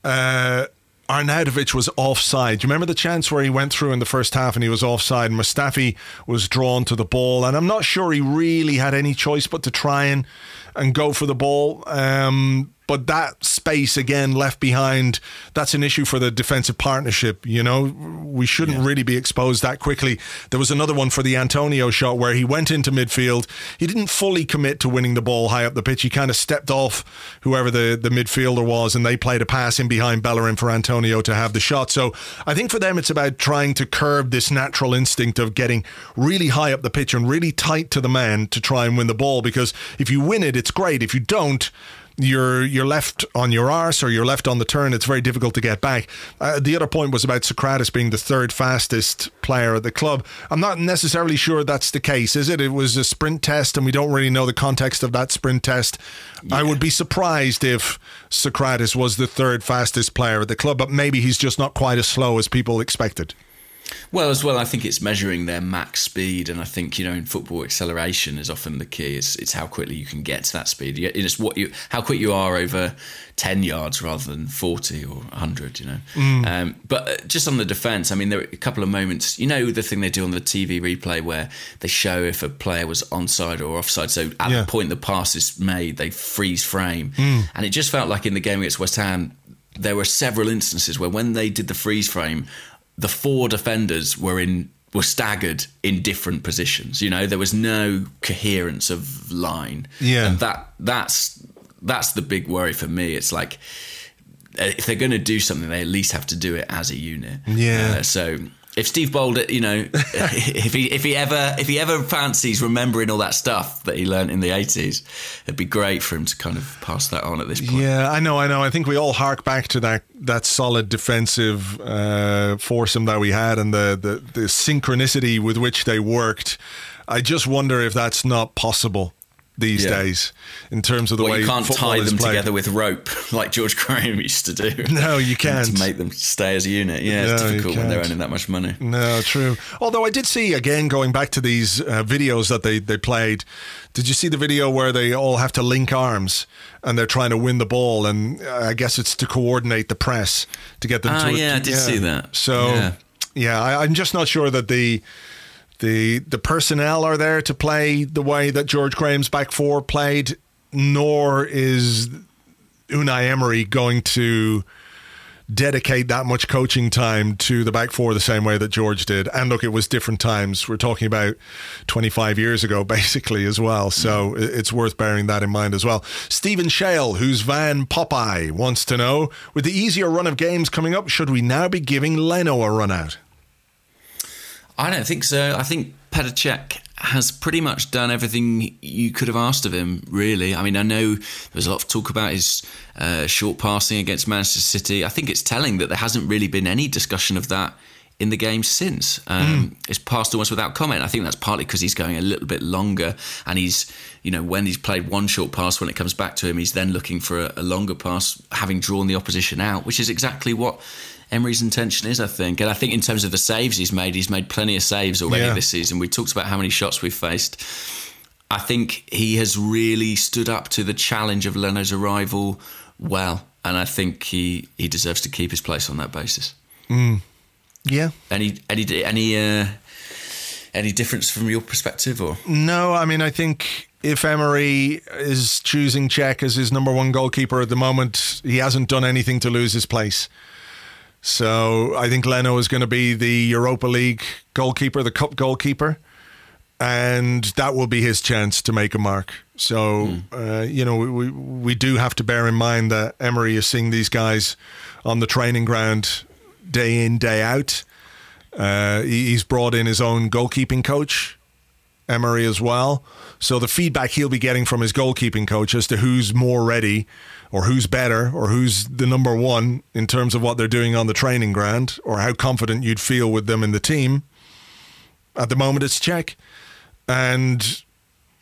uh, Arnautovic was offside. You remember the chance where he went through in the first half and he was offside? Mustafi was drawn to the ball, and I'm not sure he really had any choice but to try and and go for the ball. Um, but that space again left behind, that's an issue for the defensive partnership. You know, we shouldn't yeah. really be exposed that quickly. There was another one for the Antonio shot where he went into midfield. He didn't fully commit to winning the ball high up the pitch. He kind of stepped off whoever the, the midfielder was, and they played a pass in behind Bellerin for Antonio to have the shot. So I think for them, it's about trying to curb this natural instinct of getting really high up the pitch and really tight to the man to try and win the ball. Because if you win it, it's great. If you don't, you're you're left on your arse or you're left on the turn. It's very difficult to get back. Uh, the other point was about Sokratis being the third fastest player at the club. I'm not necessarily sure that's the case, is it? It was a sprint test, and we don't really know the context of that sprint test. Yeah. I would be surprised if Sokratis was the third fastest player at the club, but maybe he's just not quite as slow as people expected. Well, as well, I think it's measuring their max speed, and I think you know in football, acceleration is often the key. It's it's how quickly you can get to that speed. It's what you how quick you are over ten yards rather than forty or hundred. You know, mm. um, but uh, just on the defence, I mean, there are a couple of moments. You know, the thing they do on the TV replay where they show if a player was onside or offside. So at yeah. the point the pass is made, they freeze frame, mm. and it just felt like in the game against West Ham, there were several instances where when they did the freeze frame the four defenders were in were staggered in different positions. You know, there was no coherence of line. Yeah, and that that's that's the big worry for me. It's like if they're going to do something, they at least have to do it as a unit. Yeah. Uh, so if Steve Bould, you know, if he if he ever if he ever fancies remembering all that stuff that he learned in the eighties, it'd be great for him to kind of pass that on at this point. Yeah, I know, I know. I think we all hark back to that that solid defensive uh, foursome that we had and the, the the synchronicity with which they worked. I just wonder if that's not possible these yeah. days in terms of the well, way you can't tie them together with rope like George Graham used to do. No, you can't to make them stay as a unit. Yeah, no, it's difficult when they're earning that much money. No, true. Although I did see again going back to these uh, videos that they they played. Did you see the video where they all have to link arms and they're trying to win the ball? And uh, I guess it's to coordinate the press to get them. Ah, to yeah, I did yeah. see that. So yeah, yeah I, I'm just not sure that the the the personnel are there to play the way that George Graham's back four played, nor is Unai Emery going to dedicate that much coaching time to the back four the same way that George did. And look, it was different times. We're talking about 25 years ago, basically, as well. So it's worth bearing that in mind as well. Stephen Shale, who's Van Popeye, wants to know with the easier run of games coming up, should we now be giving Leno a run out? I don't think so. I think Petr Cech has pretty much done everything you could have asked of him, really. I mean, I know there was a lot of talk about his uh, short passing against Manchester City. I think it's telling that there hasn't really been any discussion of that in the game since. Um, mm. It's passed almost without comment. I think that's partly because he's going a little bit longer and he's, you know, when he's played one short pass, when it comes back to him, he's then looking for a, a longer pass, having drawn the opposition out, which is exactly what Emery's intention is, I think. And I think in terms of the saves he's made, he's made plenty of saves already yeah. this season. We talked about how many shots we've faced. I think he has really stood up to the challenge of Leno's arrival well, and I think he, he deserves to keep his place on that basis. Mm. Yeah. Any any any uh, any difference from your perspective, or no? I mean, I think if Emery is choosing Cech as his number one goalkeeper at the moment, he hasn't done anything to lose his place. So I think Leno is going to be the Europa League goalkeeper, the cup goalkeeper, and that will be his chance to make a mark. So mm. uh, you know we we do have to bear in mind that Emery is seeing these guys on the training ground day in day out. Uh, he's brought in his own goalkeeping coach, Emery as well. So the feedback he'll be getting from his goalkeeping coach as to who's more ready or who's better or who's the number one in terms of what they're doing on the training ground or how confident you'd feel with them in the team. At the moment, it's Cech. And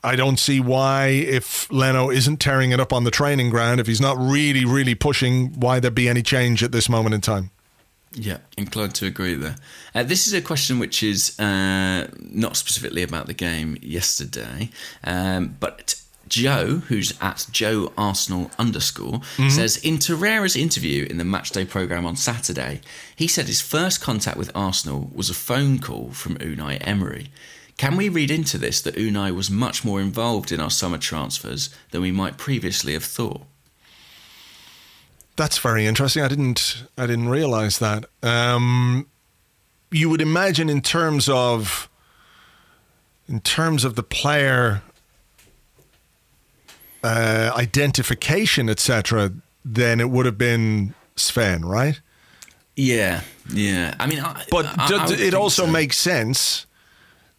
I don't see why, if Leno isn't tearing it up on the training ground, if he's not really, really pushing, why there'd be any change at this moment in time. Yeah, inclined to agree there. Uh, this is a question which is uh, not specifically about the game yesterday, um, but Joe, who's at Joe Arsenal underscore, mm-hmm. says in Torreira's interview in the Matchday programme on Saturday, he said his first contact with Arsenal was a phone call from Unai Emery. Can we read into this that Unai was much more involved in our summer transfers than we might previously have thought? That's very interesting. I didn't I didn't realise that. Um, you would imagine in terms of in terms of the player uh, identification, etc., then it would have been Sven, right? Yeah, yeah. I mean, I, but I, I it also so. makes sense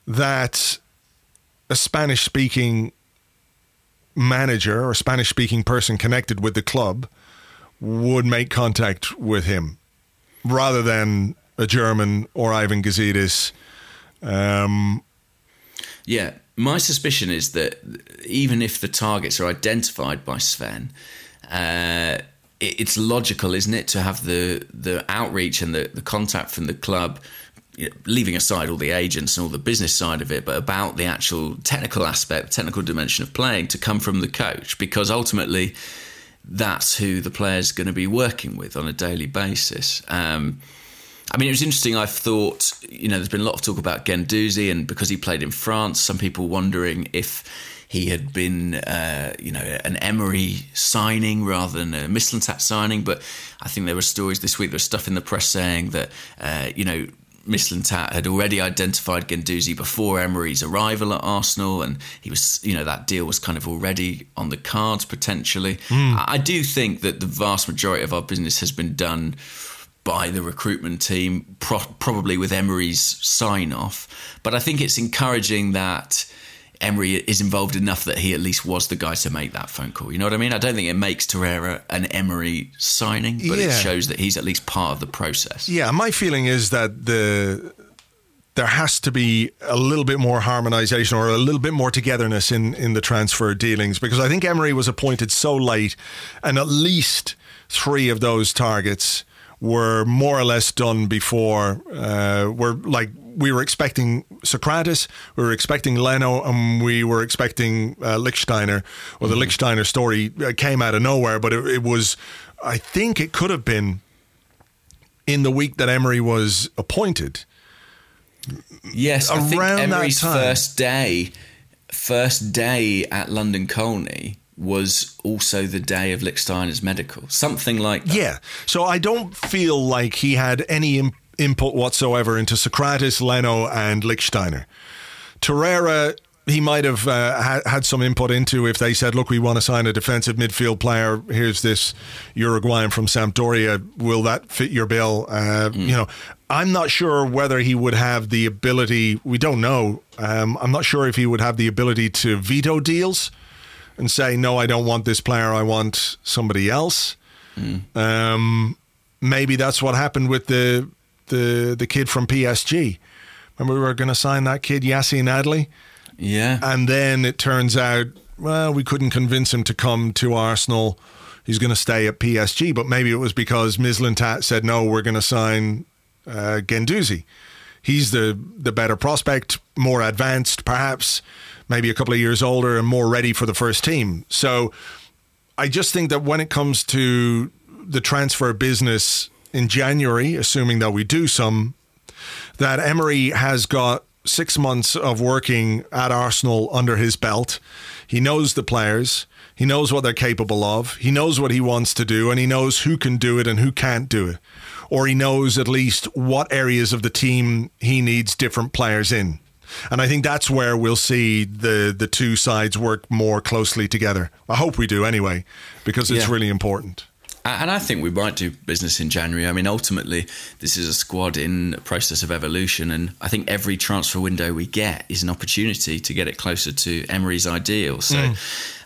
that a Spanish speaking manager or Spanish speaking person connected with the club would make contact with him rather than a German or Ivan Gazidis. Um, yeah, my suspicion is that even if the targets are identified by Sven, uh, it, it's logical, isn't it, to have the the outreach and the, the contact from the club you know, leaving aside all the agents and all the business side of it, but about the actual technical aspect, technical dimension of playing to come from the coach, because ultimately that's who the player's going to be working with on a daily basis. Um, I mean, it was interesting. I've thought, you know, there's been a lot of talk about Guendouzi, and because he played in France, some people wondering if he had been, uh, you know, an Emery signing rather than a Mislintat signing. But I think there were stories this week, there was stuff in the press saying that, uh, you know, Mislintat had already identified Guendouzi before Emery's arrival at Arsenal, and he was, you know, that deal was kind of already on the cards potentially. Mm. I do think that the vast majority of our business has been done by the recruitment team, pro- probably with Emery's sign off. But I think it's encouraging that Emery is involved enough that he at least was the guy to make that phone call. You know what I mean? I don't think it makes Torreira an Emery signing, but yeah. it shows that he's at least part of the process. Yeah, my feeling is that the there has to be a little bit more harmonization or a little bit more togetherness in in the transfer dealings because I think Emery was appointed so late and at least three of those targets were more or less done before uh, were like we were expecting Sokratis, we were expecting Leno, and we were expecting uh, Lichtsteiner. Well, the mm-hmm. Lichtsteiner story uh, came out of nowhere, but it, it, was, I think it could have been in the week that Emery was appointed. Yes, around I think Emery's first day, first day at London Colney was also the day of Lichtsteiner's medical, something like that. Yeah. So I don't feel like he had any imp- input whatsoever into Sokratis, Leno, and Lichtsteiner. Torreira, he might have uh, ha- had some input into if they said, look, we want to sign a defensive midfield player. Here's this Uruguayan from Sampdoria. Will that fit your bill? Uh, mm. You know, I'm not sure whether he would have the ability. We don't know. Um, I'm not sure if he would have the ability to veto deals and say, no, I don't want this player. I want somebody else. Mm. Um, maybe that's what happened with the the the kid from PSG. Remember, we were going to sign that kid Yacine Adli. Yeah, and then it turns out, well, we couldn't convince him to come to Arsenal. He's going to stay at PSG, but maybe it was because Mislintat said no. We're going to sign uh, Guendouzi. He's the the better prospect, more advanced, perhaps, maybe a couple of years older, and more ready for the first team. So, I just think that when it comes to the transfer business in January, assuming that we do some, that Emery has got six months of working at Arsenal under his belt. He knows the players. He knows what they're capable of. He knows what he wants to do, and he knows who can do it and who can't do it. Or he knows at least what areas of the team he needs different players in. And I think that's where we'll see the the two sides work more closely together. I hope we do anyway, because it's yeah. really important. And I think we might do business in January. I mean, ultimately, this is a squad in a process of evolution, and I think every transfer window we get is an opportunity to get it closer to Emery's ideal. So, mm.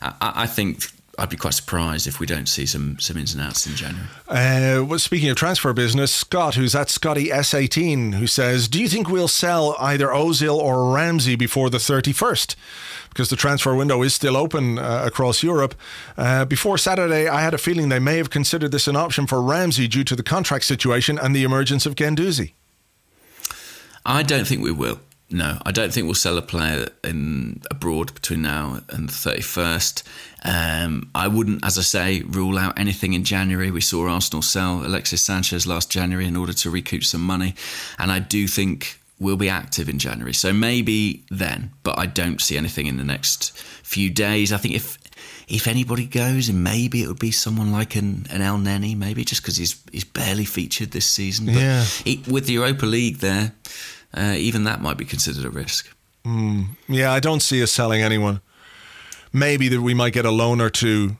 I, I think I'd be quite surprised if we don't see some some ins and outs in January. Uh, well, speaking of transfer business, Scott, who's at Scotty S18, who says, "Do you think we'll sell either Ozil or Ramsey before the 31st?" Because the transfer window is still open uh, across Europe. Uh, before Saturday, I had a feeling they may have considered this an option for Ramsey due to the contract situation and the emergence of Guendouzi. I don't think we will. No, I don't think we'll sell a player in abroad between now and the 31st. Um, I wouldn't, as I say, rule out anything in January. We saw Arsenal sell Alexis Sanchez last January in order to recoup some money. And I do think we'll be active in January. So maybe then, but I don't see anything in the next few days. I think if if anybody goes, and maybe it would be someone like an, an Elneny, maybe just because he's he's barely featured this season. But yeah. He, with the Europa League there uh, even that might be considered a risk. Mm, yeah, I don't see us selling anyone. Maybe that we might get a loan or two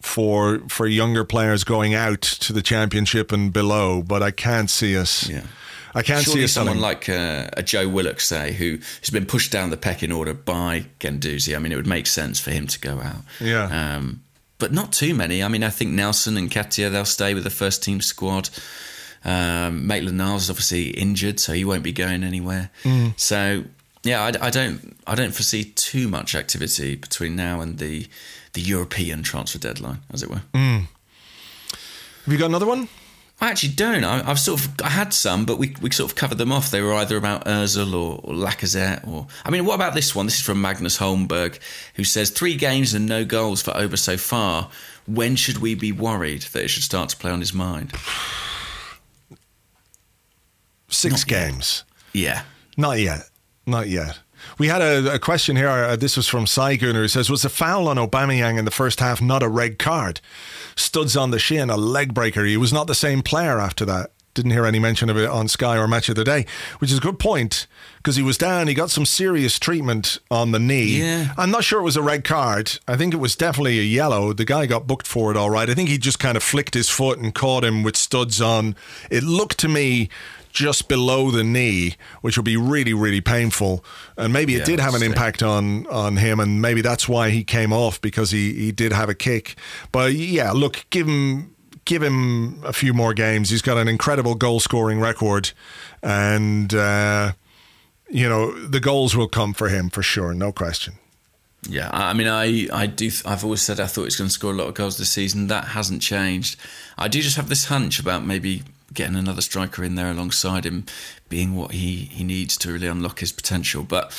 for for younger players going out to the championship and below, but I can't see us. Yeah. I can't Surely see someone like uh, a Joe Willock, say, who has been pushed down the pecking order by Guendouzi. I mean, it would make sense for him to go out. Yeah. Um, but not too many. I mean, I think Nelson and Nketiah they'll stay with the first team squad. Um, Maitland Niles is obviously injured, so he won't be going anywhere. Mm. So yeah, I, I, don't I don't foresee too much activity between now and the the European transfer deadline, as it were. Mm. Have you got another one? I actually don't. I, have sort of I had some, but we, we sort of covered them off. They were either about Özil or, or Lacazette, or I mean, what about this one? This is from Magnus Holmberg, who says three games and no goals for Auba so far. When should we be worried that it should start to play on his mind? Six Not games. Yet. Yeah. Not yet. Not yet. We had a, a question here. Uh, this was from Saigunner who says, Was the foul on Aubameyang in the first half not a red card? Studs on the shin, a leg breaker. He was not the same player after that. Didn't hear any mention of it on Sky or Match of the Day, which is a good point because he was down. He got some serious treatment on the knee. Yeah. I'm not sure it was a red card. I think it was definitely a yellow. The guy got booked for it all right. I think he just kind of flicked his foot and caught him with studs on. It looked to me just below the knee, which would be really, really painful. And maybe it yeah, did have an impact on on him, and maybe that's why he came off because he, he did have a kick. But yeah, look, give him give him a few more games. He's got an incredible goal scoring record, and uh, you know the goals will come for him for sure, no question. Yeah, I mean, I, I do. I've always said I thought he's going to score a lot of goals this season. That hasn't changed. I do just have this hunch about maybe getting another striker in there alongside him being what he, he needs to really unlock his potential. But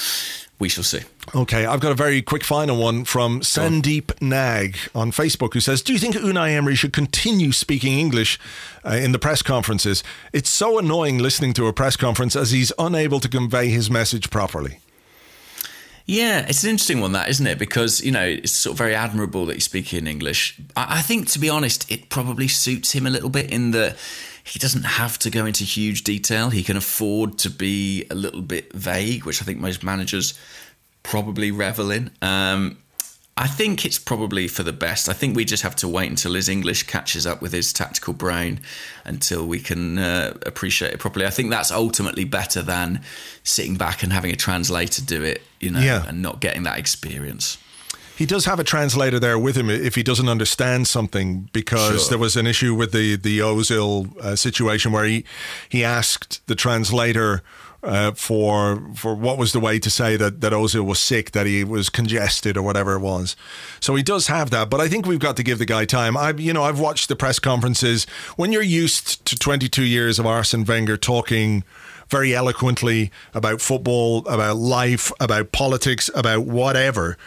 we shall see. Okay, I've got a very quick final one from Sandeep Nag on Facebook who says, Do you think Unai Emery should continue speaking English uh, in the press conferences? It's so annoying listening to a press conference as he's unable to convey his message properly. Yeah, it's an interesting one, that isn't it? Because you know it's sort of very admirable that he's speaking in English. I, I think, to be honest, it probably suits him a little bit in that he doesn't have to go into huge detail. He can afford to be a little bit vague, which I think most managers probably revel in. Um, I think it's probably for the best. I think we just have to wait until his English catches up with his tactical brain until we can uh, appreciate it properly. I think that's ultimately better than sitting back and having a translator do it, you know, yeah. and not getting that experience. He does have a translator there with him if he doesn't understand something, because sure. there was an issue with the the Ozil uh, situation where he he asked the translator. Uh, for for what was the way to say that that Ozil was sick, that he was congested or whatever it was. So he does have that, but I think we've got to give the guy time. I you know I've watched the press conferences when you're used to 22 years of Arsene Wenger talking very eloquently about football, about life, about politics, about whatever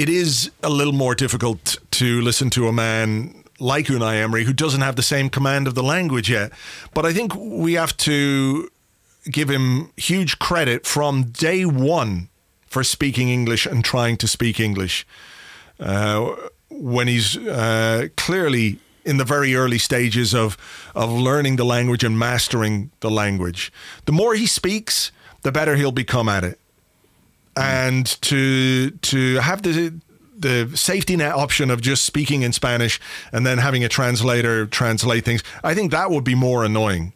it is a little more difficult to listen to a man like Unai Emery who doesn't have the same command of the language yet. But I think we have to give him huge credit from day one for speaking English and trying to speak English. Uh, when he's uh, clearly in the very early stages of of learning the language and mastering the language. The more he speaks, the better he'll become at it and to to have the the safety net option of just speaking in Spanish and then having a translator translate things, I think that would be more annoying.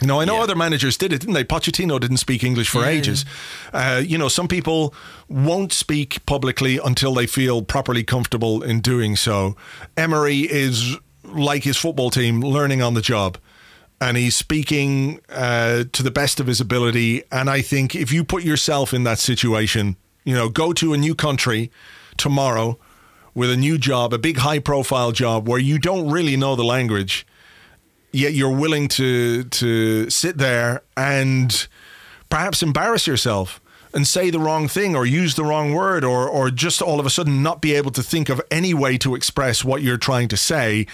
You know, I know yeah. other managers did it, didn't they? Pochettino didn't speak English for yeah, ages. Uh, you know, some people won't speak publicly until they feel properly comfortable in doing so. Emery is like his football team, learning on the job and he's speaking uh, to the best of his ability. And I think if you put yourself in that situation, you know, go to a new country tomorrow with a new job, a big high profile job where you don't really know the language, yet you're willing to to sit there and perhaps embarrass yourself and say the wrong thing or use the wrong word or or just all of a sudden not be able to think of any way to express what you're trying to say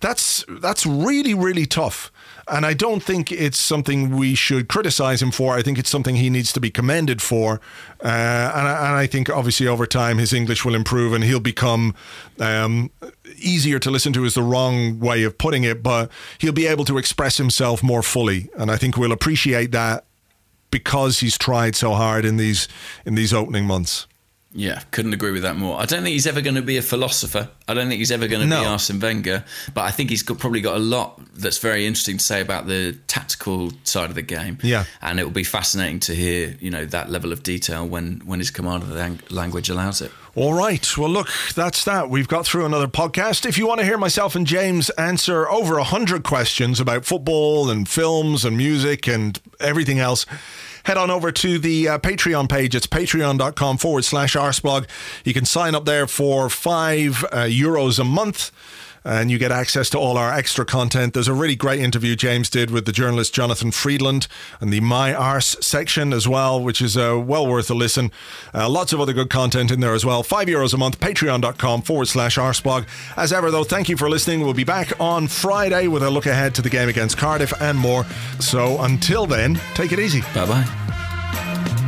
that's that's really really tough and I don't think it's something we should criticize him for. I think it's something he needs to be commended for. Uh, and, I, and, I, think obviously over time his English will improve and he'll become um, easier to listen to is the wrong way of putting it, but he'll be able to express himself more fully. And I think we'll appreciate that because he's tried so hard in these in these opening months. Yeah, couldn't agree with that more. I don't think he's ever going to be a philosopher. I don't think he's ever going to no. be Arsene Wenger. But I think he's got, probably got a lot that's very interesting to say about the tactical side of the game. Yeah, and it will be fascinating to hear, you know, that level of detail when when his command of the language allows it. All right. Well, look, that's that. We've got through another podcast. If you want to hear myself and James answer over a hundred questions about football and films and music and everything else head on over to the uh, Patreon page. It's patreon.com forward slash arseblog. You can sign up there for five uh, euros a month. And you get access to all our extra content. There's a really great interview James did with the journalist Jonathan Freedland and the My Arse section as well, which is uh, well worth a listen. Uh, lots of other good content in there as well. Five euros a month, patreon.com forward slash arseblog. As ever, though, thank you for listening. We'll be back on Friday with a look ahead to the game against Cardiff and more. So until then, take it easy. Bye bye.